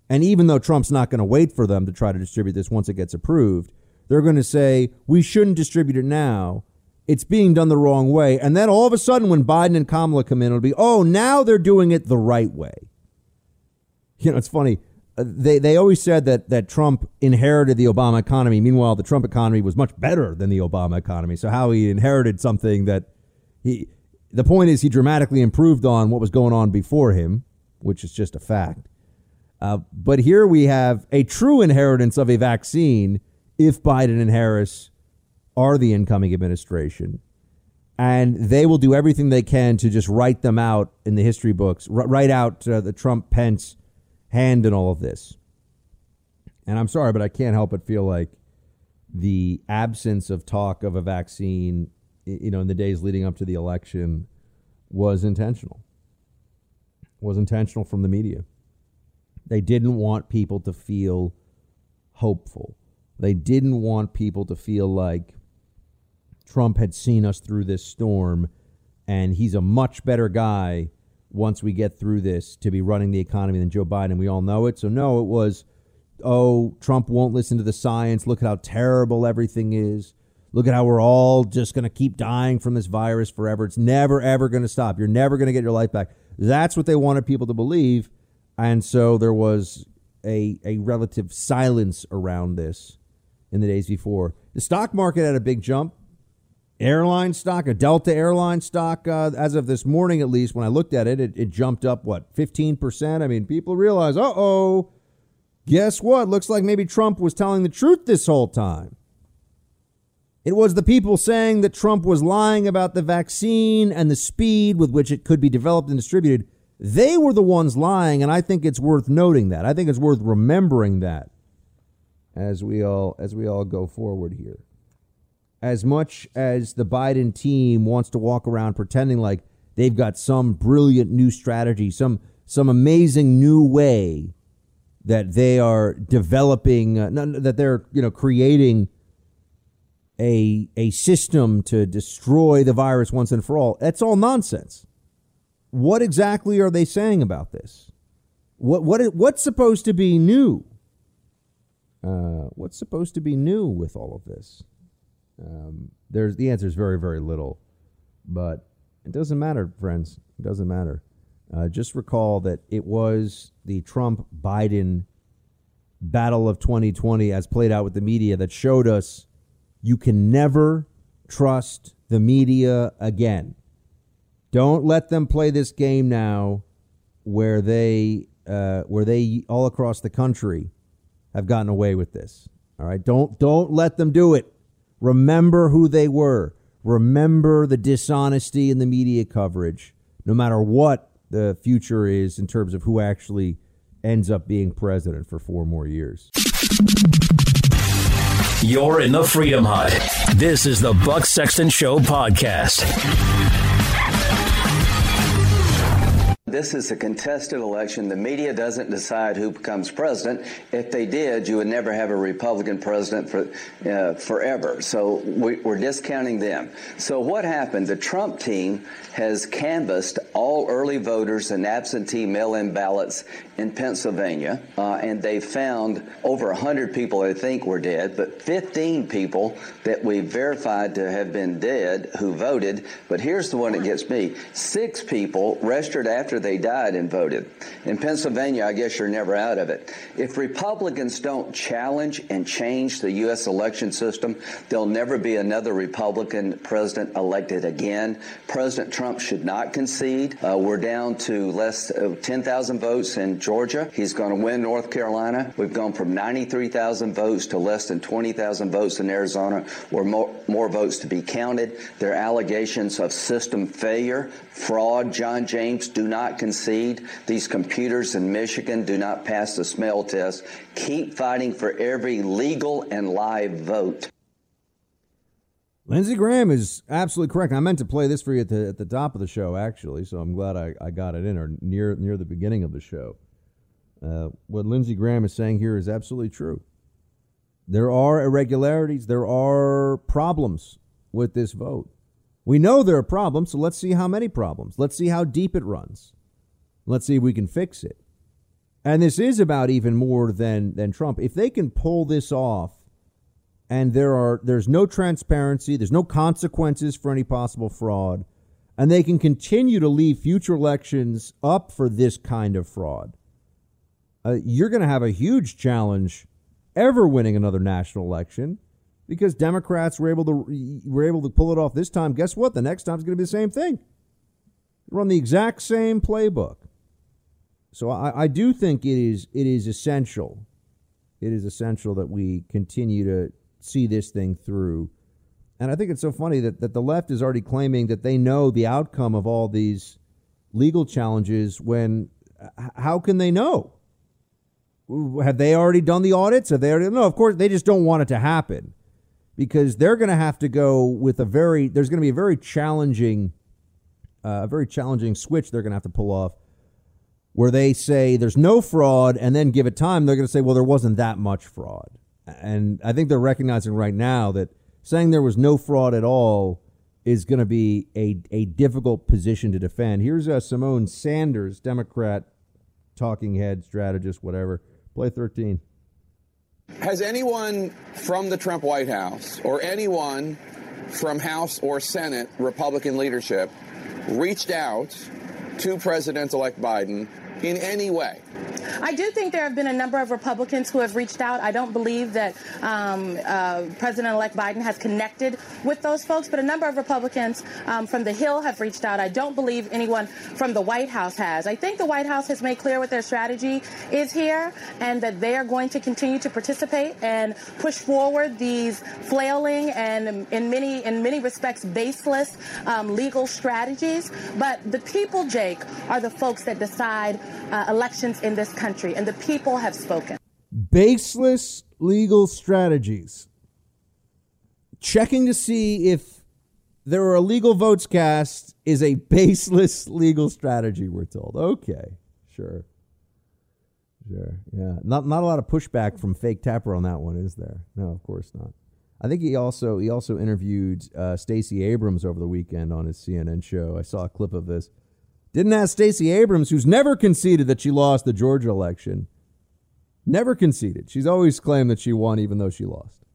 And even though Trump's not going to wait for them to try to distribute this once it gets approved, they're going to say, we shouldn't distribute it now. It's being done the wrong way. And then all of a sudden, when Biden and Kamala come in, it'll be, oh, now they're doing it the right way. You know, it's funny. Uh, they, they always said that, that Trump inherited the Obama economy. Meanwhile, the Trump economy was much better than the Obama economy. So, how he inherited something that he, the point is, he dramatically improved on what was going on before him, which is just a fact. Uh, but here we have a true inheritance of a vaccine if Biden and Harris are the incoming administration. And they will do everything they can to just write them out in the history books, write out uh, the Trump Pence hand in all of this. And I'm sorry, but I can't help but feel like the absence of talk of a vaccine, you know, in the days leading up to the election was intentional. Was intentional from the media. They didn't want people to feel hopeful. They didn't want people to feel like Trump had seen us through this storm and he's a much better guy once we get through this to be running the economy than Joe Biden. We all know it. So, no, it was, oh, Trump won't listen to the science. Look at how terrible everything is. Look at how we're all just going to keep dying from this virus forever. It's never, ever going to stop. You're never going to get your life back. That's what they wanted people to believe. And so there was a, a relative silence around this in the days before. The stock market had a big jump. Airline stock, a Delta airline stock, uh, as of this morning at least, when I looked at it, it, it jumped up, what, 15%? I mean, people realize, uh oh, guess what? Looks like maybe Trump was telling the truth this whole time. It was the people saying that Trump was lying about the vaccine and the speed with which it could be developed and distributed. They were the ones lying, and I think it's worth noting that. I think it's worth remembering that as we all as we all go forward here. As much as the Biden team wants to walk around pretending like they've got some brilliant new strategy, some some amazing new way that they are developing, uh, that they're you know creating a a system to destroy the virus once and for all. That's all nonsense. What exactly are they saying about this? What what what's supposed to be new? Uh, what's supposed to be new with all of this? Um, there's the answer is very very little, but it doesn't matter, friends. It doesn't matter. Uh, just recall that it was the Trump Biden battle of 2020 as played out with the media that showed us you can never trust the media again. Don't let them play this game now where they uh, where they all across the country have gotten away with this. All right, don't don't let them do it. Remember who they were. Remember the dishonesty in the media coverage. No matter what the future is in terms of who actually ends up being president for four more years. You're in the Freedom Hut. This is the Buck Sexton Show podcast. This is a contested election. The media doesn't decide who becomes president. If they did, you would never have a Republican president for uh, forever. So we, are discounting them. So what happened? The Trump team has canvassed all early voters and absentee mail-in ballots in Pennsylvania, uh, and they found over 100 people they think were dead, but 15 people that we verified to have been dead who voted. But here's the one that gets me: six people registered after they died and voted. In Pennsylvania, I guess you're never out of it. If Republicans don't challenge and change the U.S. election system, there'll never be another Republican president elected again. President Trump should not concede. Uh, we're down to less uh, 10,000 votes in Georgia. He's going to win North Carolina. We've gone from 93,000 votes to less than 20,000 votes in Arizona, where more, more votes to be counted. There are allegations of system failure, fraud. John James, do not concede. These computers in Michigan do not pass the smell test. Keep fighting for every legal and live vote. Lindsey Graham is absolutely correct. I meant to play this for you at the, at the top of the show, actually, so I'm glad I, I got it in or near near the beginning of the show. Uh, what Lindsey Graham is saying here is absolutely true. There are irregularities, there are problems with this vote. We know there are problems, so let's see how many problems. Let's see how deep it runs. Let's see if we can fix it. And this is about even more than than Trump. If they can pull this off and there are there's no transparency, there's no consequences for any possible fraud, and they can continue to leave future elections up for this kind of fraud. Uh, you're going to have a huge challenge ever winning another national election because Democrats were able to were able to pull it off this time. Guess what? The next time is going to be the same thing. Run the exact same playbook. So I, I do think it is it is essential. It is essential that we continue to see this thing through. And I think it's so funny that, that the left is already claiming that they know the outcome of all these legal challenges when how can they know? Have they already done the audits? Have they already no, of course they just don't want it to happen because they're going to have to go with a very there's going to be a very challenging uh, a very challenging switch they're going to have to pull off where they say there's no fraud and then give it time they're going to say well there wasn't that much fraud. And i think they're recognizing right now that saying there was no fraud at all is going to be a, a difficult position to defend. Here's uh, symone sanders democrat talking head strategist whatever play 13 has anyone from the Trump White House or anyone from House or Senate Republican leadership reached out to President elect Biden in any way? I do think there have been a number of Republicans who have reached out. I don't believe that um, uh, President elect Biden has connected with those folks, but a number of Republicans um, from the Hill have reached out. I don't believe anyone from the White House has. I think the White House has made clear what their strategy is here and that they are going to continue to participate and push forward these flailing and, in many, in many respects, baseless um, legal strategies. But the people, Jake, are the folks that decide uh, elections in this country, and the people have spoken. Baseless legal strategies. Checking to see if there are illegal votes cast is a baseless legal strategy, we're told. Okay, sure. Sure. Yeah. Not not a lot of pushback from fake Tapper on that one, is there? No, of course not. I think he also he also interviewed uh, Stacey Abrams over the weekend on his CNN show. I saw a clip of this. Didn't ask Stacey Abrams, who's never conceded that she lost the Georgia election. Never conceded. She's always claimed that she won, even though she lost.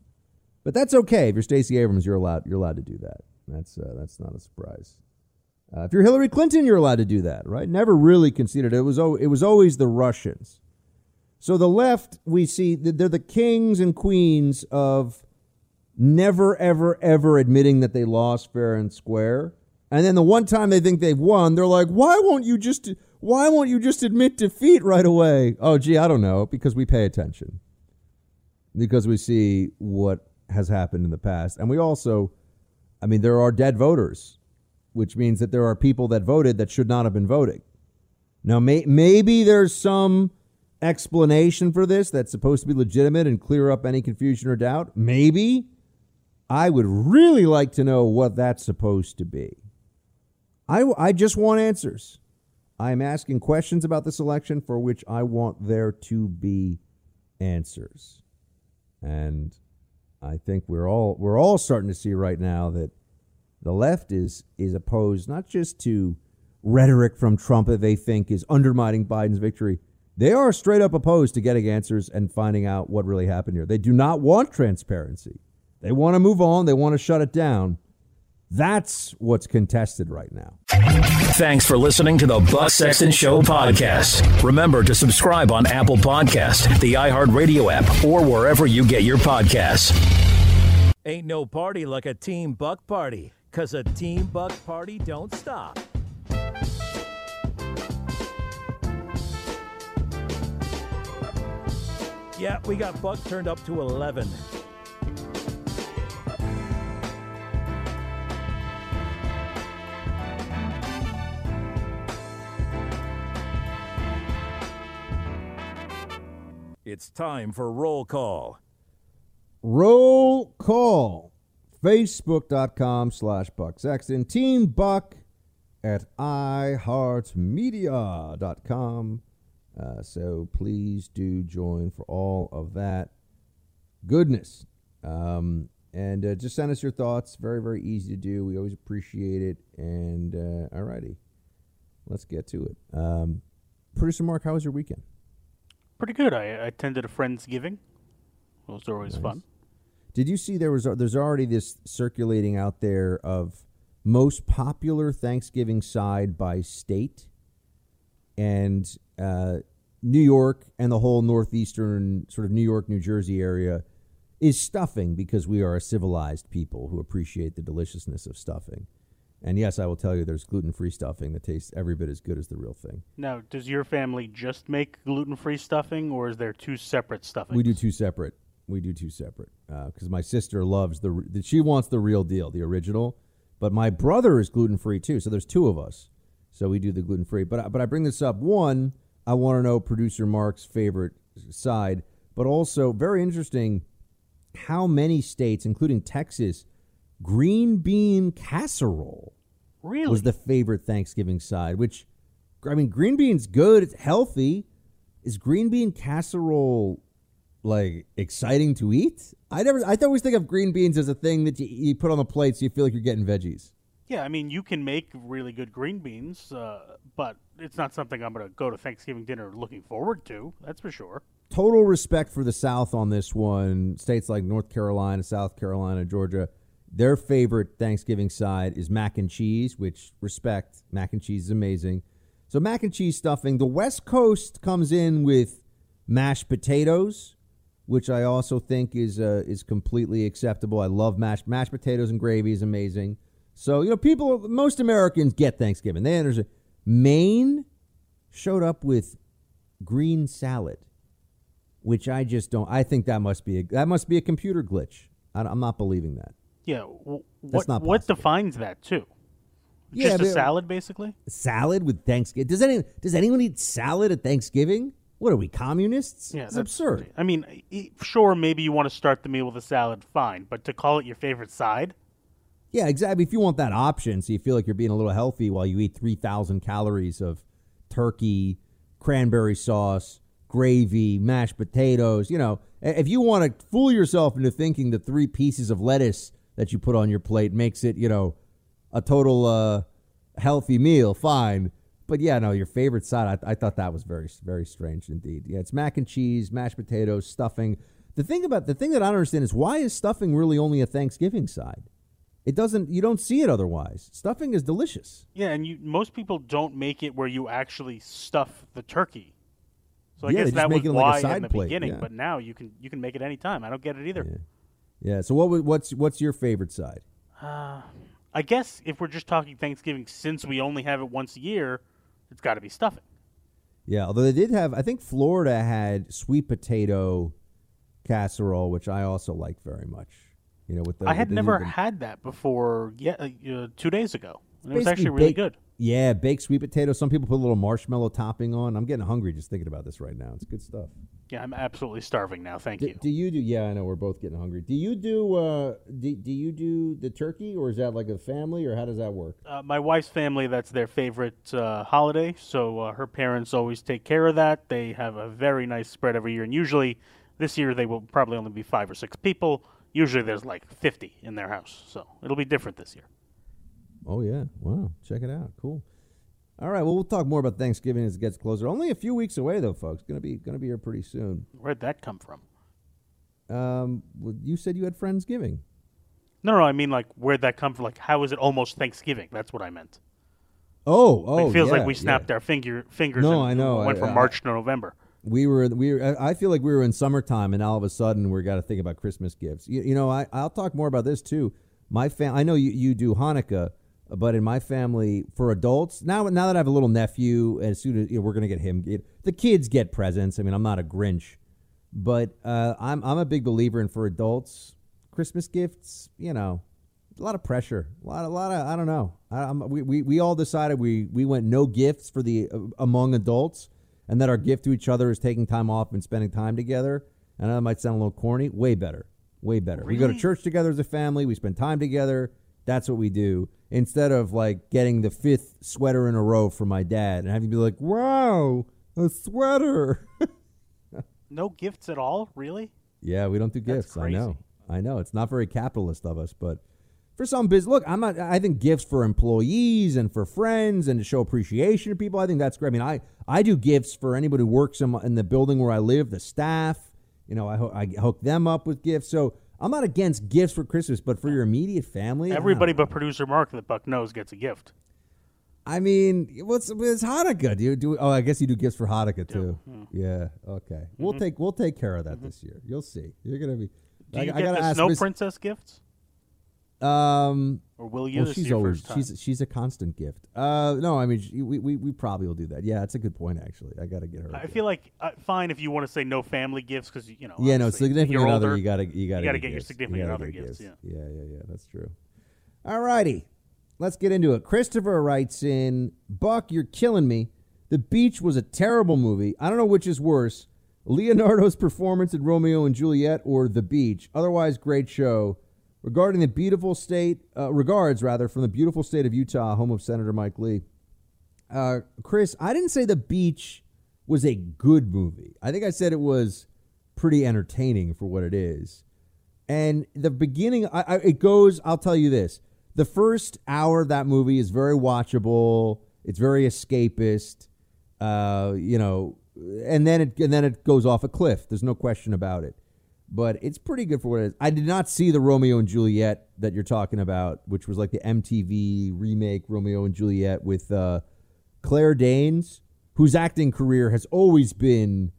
But that's okay. If you're Stacey Abrams, you're allowed. You're allowed to do that. That's uh, that's not a surprise. Uh, if you're Hillary Clinton, you're allowed to do that, right? Never really conceded. It was it was always the Russians. So the left, we see they're the kings and queens of never, ever, ever admitting that they lost fair and square and then the one time they think they've won, they're like, "Why won't you just why won't you just admit defeat right away?" Oh, gee, I don't know, because we pay attention. Because we see what has happened in the past. And we also I mean, there are dead voters, which means that there are people that voted that should not have been voting. Now, may, maybe there's some explanation for this that's supposed to be legitimate and clear up any confusion or doubt? Maybe. I would really like to know what that's supposed to be. I, I just want answers. I'm asking questions about this election for which I want there to be answers. And I think we're all we're all starting to see right now that the left is is opposed not just to rhetoric from Trump that they think is undermining Biden's victory. They are straight up opposed to getting answers and finding out what really happened here. They do not want transparency. They want to move on, they want to shut it down. That's what's contested right now. Thanks for listening to the Buck Sexton Show podcast. Remember to subscribe on Apple Podcast, the iHeartRadio app, or wherever you get your podcasts. Ain't no party like a Team Buck party, because a Team Buck party don't stop. Yeah, we got Buck turned up to 11. It's time for roll call. Roll call. Facebook.com slash Buck Sexton. Team Buck at iHeartMedia.com. Uh, so please do join for all of that goodness. Um, and uh, just send us your thoughts. Very, very easy to do. We always appreciate it. And uh, all righty, let's get to it. Um, Producer Mark, how was your weekend? Pretty good. I attended a friend's giving. Those are always nice. fun. Did you see there was there's already this circulating out there of most popular Thanksgiving side by state, and uh, New York and the whole northeastern sort of New York, New Jersey area is stuffing because we are a civilized people who appreciate the deliciousness of stuffing. And yes, I will tell you there's gluten free stuffing that tastes every bit as good as the real thing. Now, does your family just make gluten free stuffing or is there two separate stuffings? We do two separate. We do two separate because uh, my sister loves the, the, she wants the real deal, the original. But my brother is gluten free too, so there's two of us. So we do the gluten free. But but I bring this up one, I want to know producer Mark's favorite side, but also very interesting how many states, including Texas, green bean casserole really? was the favorite Thanksgiving side, which I mean green bean's good, it's healthy. Is green bean casserole like exciting to eat? I never I always think of green beans as a thing that you, you put on the plate so you feel like you're getting veggies. Yeah, I mean, you can make really good green beans, uh, but it's not something I'm going to go to Thanksgiving dinner looking forward to. That's for sure. Total respect for the South on this one. States like North Carolina, South Carolina, Georgia their favorite Thanksgiving side is mac and cheese, which respect. Mac and cheese is amazing. So mac and cheese stuffing. The West Coast comes in with mashed potatoes, which I also think is uh, is completely acceptable. I love mashed mashed potatoes and gravy is amazing. So you know, people, most Americans get Thanksgiving. They understand. Maine showed up with green salad, which I just don't. I think that must be a, that must be a computer glitch. I, I'm not believing that. Yeah. W- what what defines that too? Yeah, Just a salad, basically. Salad with Thanksgiving. Does any does anyone eat salad at Thanksgiving? What are we communists? Yeah, it's that's absurd. I mean, sure, maybe you want to start the meal with a salad, fine, but to call it your favorite side. Yeah, exactly. If you want that option, so you feel like you're being a little healthy while you eat three thousand calories of turkey, cranberry sauce, gravy, mashed potatoes. You know, if you want to fool yourself into thinking the three pieces of lettuce that you put on your plate makes it, you know, a total uh, healthy meal. Fine. But yeah, no, your favorite side, I, I thought that was very, very strange indeed. Yeah, it's mac and cheese, mashed potatoes, stuffing. The thing about the thing that I don't understand is why is stuffing really only a Thanksgiving side? It doesn't. You don't see it otherwise. Stuffing is delicious. Yeah, and you most people don't make it where you actually stuff the turkey. So I Yeah, guess that was it like a side in the plate, beginning. yeah. But now you can you can make it any time. I don't get it either. Yeah. So what? What's what's your favorite side? Uh, I guess if we're just talking Thanksgiving, since we only have it once a year, it's got to be stuffing. Yeah, although they did have, I think Florida had sweet potato casserole, which I also like very much. You know, with the I had never the- had that before. Yet uh, uh, two days ago, and it was actually really baked- good. Yeah, baked sweet potato. Some people put a little marshmallow topping on. I'm getting hungry just thinking about this right now. It's good stuff. Yeah, I'm absolutely starving now. Thank Do, you. do you do? Yeah, I know we're both getting hungry. Do you do? Uh, do, do you do the turkey, or is that like a family, or how does that work? Uh, my wife's family, that's their favorite uh, holiday. So uh, her parents always take care of that. They have a very nice spread every year. And usually, this year, they will probably only be five or six people. Usually, there's like 50 in their house. So it'll be different this year. Oh yeah, wow! Check it out. Cool. All right. Well, we'll talk more about Thanksgiving as it gets closer. Only a few weeks away, though, folks. Gonna be gonna be here pretty soon. Where'd that come from? Um, well, you said you had Friendsgiving. No, no, I mean, like, where'd that come from? Like, how is it almost Thanksgiving? That's what I meant. Oh, oh, it feels yeah, like we yeah. snapped our finger fingers No, I know. went I- from I- March to November. We were we were, I I feel like we were in summertime, and all of a sudden we got to think about Christmas gifts. You, you know, I I'll talk more about this too. My fam, I know you you do Hanukkah, but in my family for adults now now that I have a little nephew, as soon as you know, we're gonna get him, the kids get presents. I mean, I'm not a Grinch, but uh, I'm I'm a big believer in for adults Christmas gifts. You know, a lot of pressure, a lot, a lot of I don't know. I, I'm, we, we we all decided we we went no gifts for the uh, among adults, and that our gift to each other is taking time off and spending time together. And that might sound a little corny. Way better, way better. We go to church together as a family. We spend time together. That's what we do. Instead of like getting the fifth sweater in a row for my dad and having to be like, "Wow, a sweater." No gifts at all? Really? Yeah, we don't do That's gifts. I know. I know. It's not very capitalist of us, but for some business, look, I'm not. I think gifts for employees and for friends and to show appreciation to people. I think that's great. I mean, I I do gifts for anybody who works in, in the building where I live, the staff. You know, I ho- I hook them up with gifts. So I'm not against gifts for Christmas, but for your immediate family, Everybody but producer Mark that Buck knows gets a gift. I mean, what's it's Hanukkah? Do you do? Oh, I guess you do gifts for Hanukkah too. Hmm. Yeah. Okay. We'll Mhm. take we'll take care of that this year. You'll see. You're gonna be. Do I- you I get gotta the ask Snow Miss- Princess gifts? Um, Or will you? Well, she's always she's she's a constant gift. Uh, no, I mean she, we, we we probably will do that. Yeah, that's a good point. Actually, I got to get her. I feel like uh, fine if you want to say no family gifts because you know. yeah, no, significant other. You gotta you gotta you gotta get get your gifts. You significant gotta other get gifts. Yeah. Yeah, yeah, yeah. That's true. All righty, let's get into it. Christopher writes in, Buck, you're killing me. The Beach was a terrible movie. I don't know which is worse, Leonardo's performance in Romeo and Juliet or The Beach. Otherwise, great show. Regarding the beautiful state, uh, regards rather from the beautiful state of Utah, home of Senator Mike Lee. Uh, Chris, I didn't say The Beach was a good movie. I think I said it was pretty entertaining for what it is. And the beginning, I, I, it goes. I'll tell you this: the first hour of that movie is very watchable. It's very escapist, uh, you know, and then it and then it goes off a cliff. There's no question about it. But it's pretty good for what it is. I did not see the Romeo and Juliet that you're talking about, which was like the MTV remake Romeo and Juliet with uh, Claire Danes, whose acting career has always been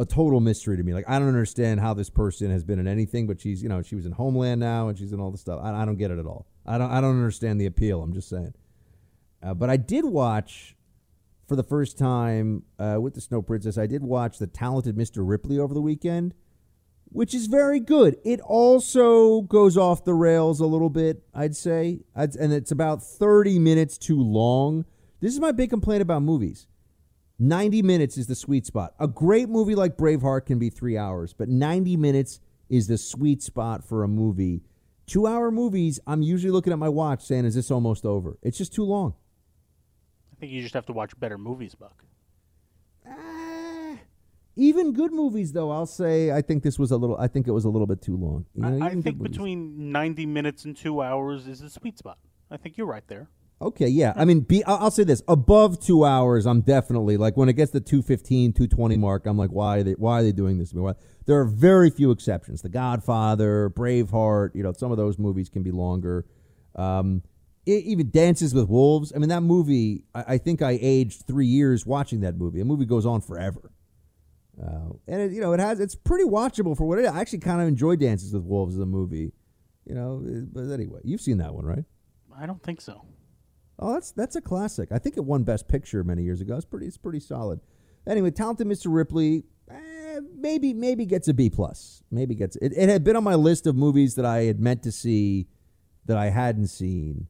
a total mystery to me. Like I don't understand how this person has been in anything, but she's you know she was in Homeland now and she's in all this stuff. I, I don't get it at all. I don't I don't understand the appeal. I'm just saying. Uh, but I did watch for the first time uh, with the Snow Princess. I did watch the Talented Mr. Ripley over the weekend, which is very good. It also goes off the rails a little bit, I'd say, I'd, and it's about 30 minutes too long. This is my big complaint about movies. 90 minutes is the sweet spot. A great movie like Braveheart can be three hours, but 90 minutes is the sweet spot for a movie. Two hour movies, I'm usually looking at my watch saying, is this almost over? It's just too long. I think you just have to watch better movies, Buck. Ah, Even good movies, though, I'll say I think this was a little. I think it was a little bit too long. You know, I, I think between 90 minutes and two hours is the sweet spot. I think you're right there. Okay, yeah. I mean, be, I'll I'll say this: above two hours, I'm definitely like when it gets to 215, 220 mark, I'm like, why are they? Why are they doing this? Why? There are very few exceptions. The Godfather, Braveheart, you know, some of those movies can be longer. Um, e- even Dances with Wolves. I mean, that movie. I, I think I aged three years watching that movie. The movie goes on forever. Uh, and it, you know, it has it's pretty watchable for what it is. I actually kind of enjoy Dances with Wolves as a movie. You know, uh, but anyway, you've seen that one, right? I don't think so. Oh, that's that's a classic. I think it won Best Picture many years ago. It's pretty it's pretty solid. Anyway, talented Mr. Ripley, eh, maybe maybe gets a B plus. Maybe gets it. It had been on my list of movies that I had meant to see that I hadn't seen.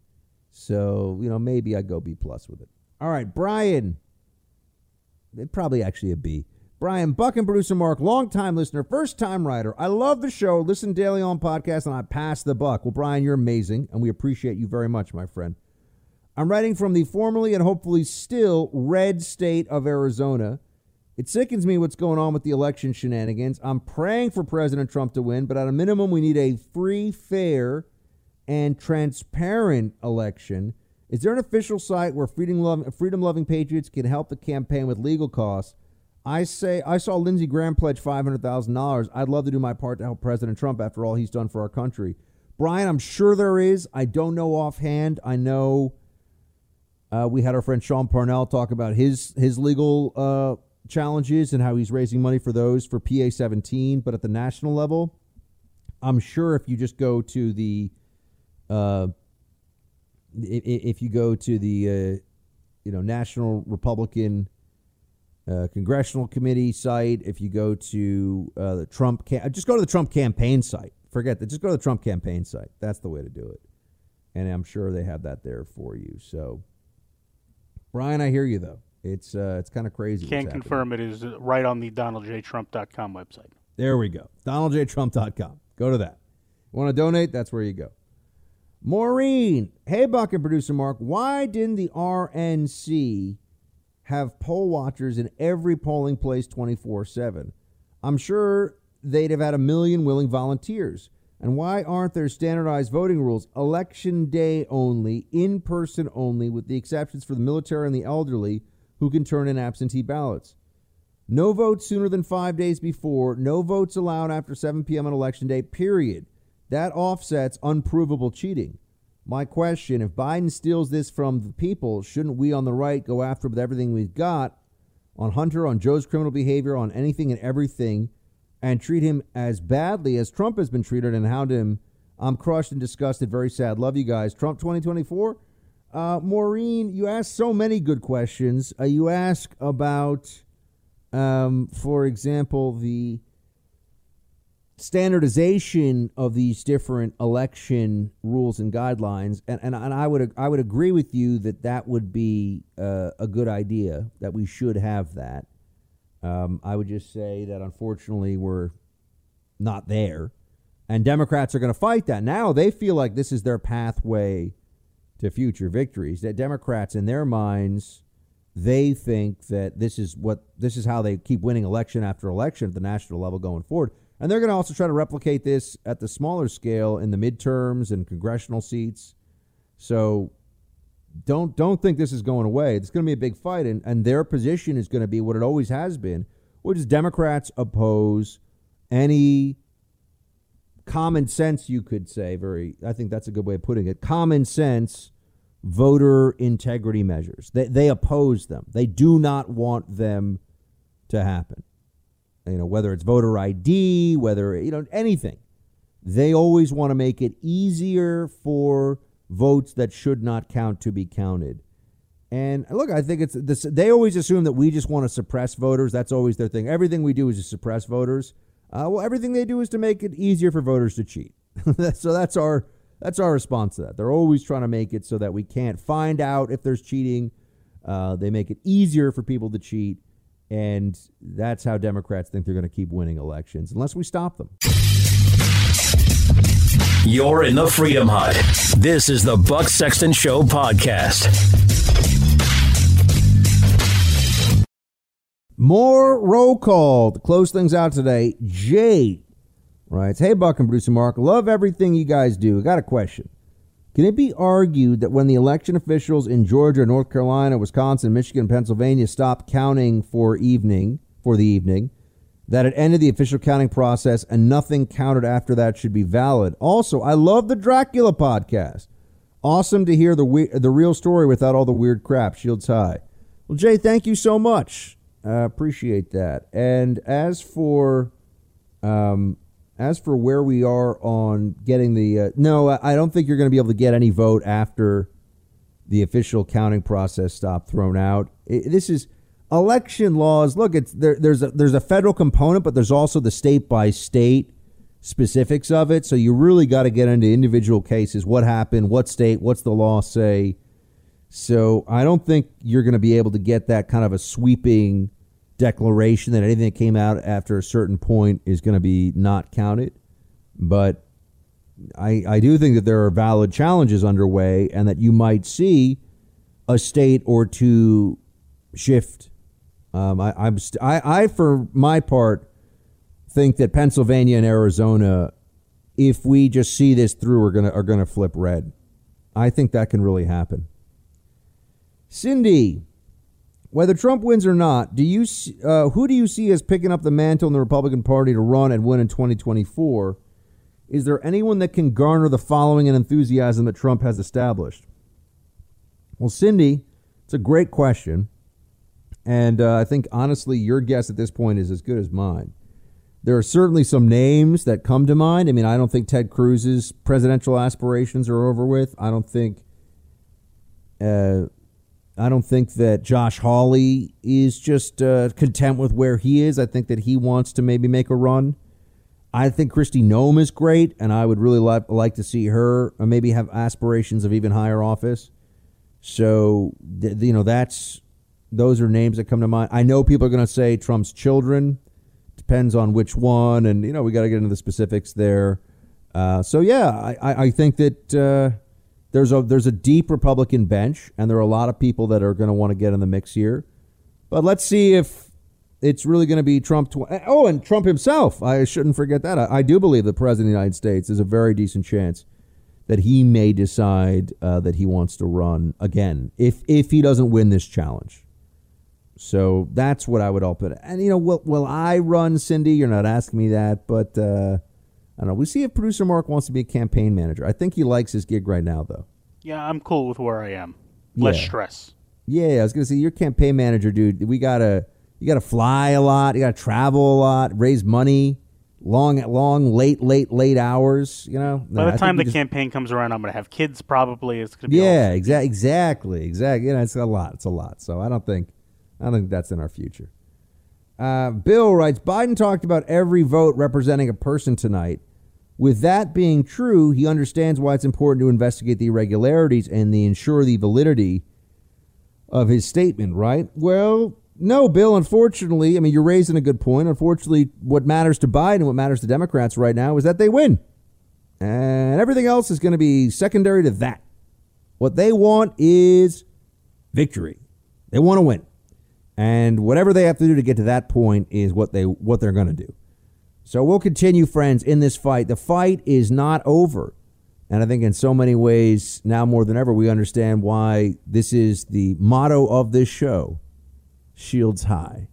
So you know maybe I go B plus with it. All right, Brian. It Probably actually a B. Brian Buck and producer Mark, longtime listener, first time writer. I love the show. Listen daily on podcast, and I pass the buck. Well, Brian, you're amazing, and we appreciate you very much, my friend. I'm writing from the formerly and hopefully still red state of Arizona. It sickens me what's going on with the election shenanigans. I'm praying for President Trump to win, but at a minimum, we need a free, fair, and transparent election. Is there an official site where freedom loving, freedom loving patriots can help the campaign with legal costs? I say I saw Lindsey Graham pledge five hundred thousand dollars. I'd love to do my part to help President Trump after all he's done for our country. Brian, I'm sure there is. I don't know offhand. I know uh, we had our friend Sean Parnell talk about his his legal uh, challenges and how he's raising money for those for PA 17. But at the national level, I'm sure if you just go to the uh, if you go to the uh, you know National Republican uh, Congressional Committee site, if you go to uh, the Trump, cam- just go to the Trump campaign site. Forget that. Just go to the Trump campaign site. That's the way to do it. And I'm sure they have that there for you. So, Brian, I hear you though. It's uh, it's kind of crazy. Can't confirm it is right on the DonaldJTrump.com website. There we go. DonaldJTrump.com. Go to that. Want to donate? That's where you go. Maureen, hey Buck and producer Mark, why didn't the RNC have poll watchers in every polling place 24 7? I'm sure they'd have had a million willing volunteers. And why aren't there standardized voting rules? Election day only, in person only, with the exceptions for the military and the elderly who can turn in absentee ballots. No votes sooner than five days before, no votes allowed after 7 p.m. on election day, period. That offsets unprovable cheating. My question if Biden steals this from the people, shouldn't we on the right go after with everything we've got on Hunter, on Joe's criminal behavior, on anything and everything, and treat him as badly as Trump has been treated and hound him? I'm crushed and disgusted. Very sad. Love you guys. Trump 2024. Uh, Maureen, you asked so many good questions. Uh, you ask about, um, for example, the standardization of these different election rules and guidelines, and, and, and I would I would agree with you that that would be uh, a good idea. That we should have that. Um, I would just say that unfortunately we're not there, and Democrats are going to fight that. Now they feel like this is their pathway to future victories. That Democrats, in their minds, they think that this is what this is how they keep winning election after election at the national level going forward. And they're going to also try to replicate this at the smaller scale in the midterms and congressional seats. So don't don't think this is going away. It's going to be a big fight, and, and their position is going to be what it always has been, which is Democrats oppose any common sense, you could say, very, I think that's a good way of putting it, common sense voter integrity measures. They, they oppose them. They do not want them to happen. You know, whether it's voter ID, whether, you know, anything. They always want to make it easier for votes that should not count to be counted. And look, I think it's this. They always assume that we just want to suppress voters. That's always their thing. Everything we do is to suppress voters. Uh, well, everything they do is to make it easier for voters to cheat. so that's our that's our response to that. They're always trying to make it so that we can't find out if there's cheating. Uh, they make it easier for people to cheat, and that's how Democrats think they're going to keep winning elections unless we stop them. You're in the Freedom Hut. This is the Buck Sexton Show podcast. More roll call to close things out today. Jay writes, Hey, Buck and Bruce and Mark, love everything you guys do. Got a question. Can it be argued that when the election officials in Georgia, North Carolina, Wisconsin, Michigan, Pennsylvania stopped counting for evening for the evening, that it ended the official counting process and nothing counted after that should be valid? Also, I love the Dracula podcast. Awesome to hear the we- the real story without all the weird crap. Shields high. Well, Jay, thank you so much. Uh, appreciate that. And as for um, as for where we are on getting the uh, no, I don't think you're going to be able to get any vote after the official counting process stopped thrown out. It, this is election laws. Look, it's there, there's a there's a federal component, but there's also the state by state specifics of it. So you really got to get into individual cases. What happened? What state? What's the law say? So I don't think you're going to be able to get that kind of a sweeping declaration that anything that came out after a certain point is going to be not counted. But I, I do think that there are valid challenges underway and that you might see a state or two shift. Um, I, I'm st- I, I, for my part, think that Pennsylvania and Arizona, if we just see this through, are gonna are gonna flip red. I think that can really happen. Cindy, whether Trump wins or not, do you uh, who do you see as picking up the mantle in the Republican Party to run and win in 2024? Is there anyone that can garner the following and enthusiasm that Trump has established? Well, Cindy, it's a great question. And uh, I think, honestly, your guess at this point is as good as mine. There are certainly some names that come to mind. I mean, I don't think Ted Cruz's presidential aspirations are over with. I don't think. Uh, I don't think that Josh Hawley is just uh, content with where he is. I think that he wants to maybe make a run. I think Kristi Noem is great, and I would really like, like to see her uh, maybe have aspirations of even higher office. So, th- you know, that's those are names that come to mind. I know people are going to say Trump's children. Depends on which one, and you know we got to get into the specifics there. Uh, so yeah, I, I think that uh, there's a there's a deep Republican bench, and there are a lot of people that are going to want to get in the mix here. But let's see if it's really going to be Trump. Tw- oh, and Trump himself. I shouldn't forget that. I, I, do believe the president of the United States is a very decent chance that he may decide uh, that he wants to run again if if he doesn't win this challenge. So that's what I would all put. And you know, will will I run, Cindy? You're not asking me that, but uh, I don't know. We see if producer Mark wants to be a campaign manager. I think he likes his gig right now, though. Yeah, I'm cool with where I am. Less Yeah. stress. Yeah, I was gonna say you're campaign manager, dude. We gotta you gotta fly a lot, you gotta travel a lot, raise money, long, long, late, late, late hours. You know. By the time the just- campaign comes around, I'm going to have kids. Probably it's to be Yeah, exactly, exactly, exactly. You know, it's a lot. It's a lot. So I don't think, I don't think that's in our future. Uh, Bill writes, Biden talked about every vote representing a person tonight. With that being true, he understands why it's important to investigate the irregularities and the ensure the validity of his statement. Right? Well, no, Bill. Unfortunately, I mean, you're raising a good point. Unfortunately, what matters to Biden, what matters to Democrats right now, is that they win. And everything else is going to be secondary to that. What they want is victory. They want to win. And whatever they have to do to get to that point is what they what they're going to do. So we'll continue friends in this fight. The fight is not over. And I think in so many ways now more than ever we understand why this is the motto of this show. Shields high.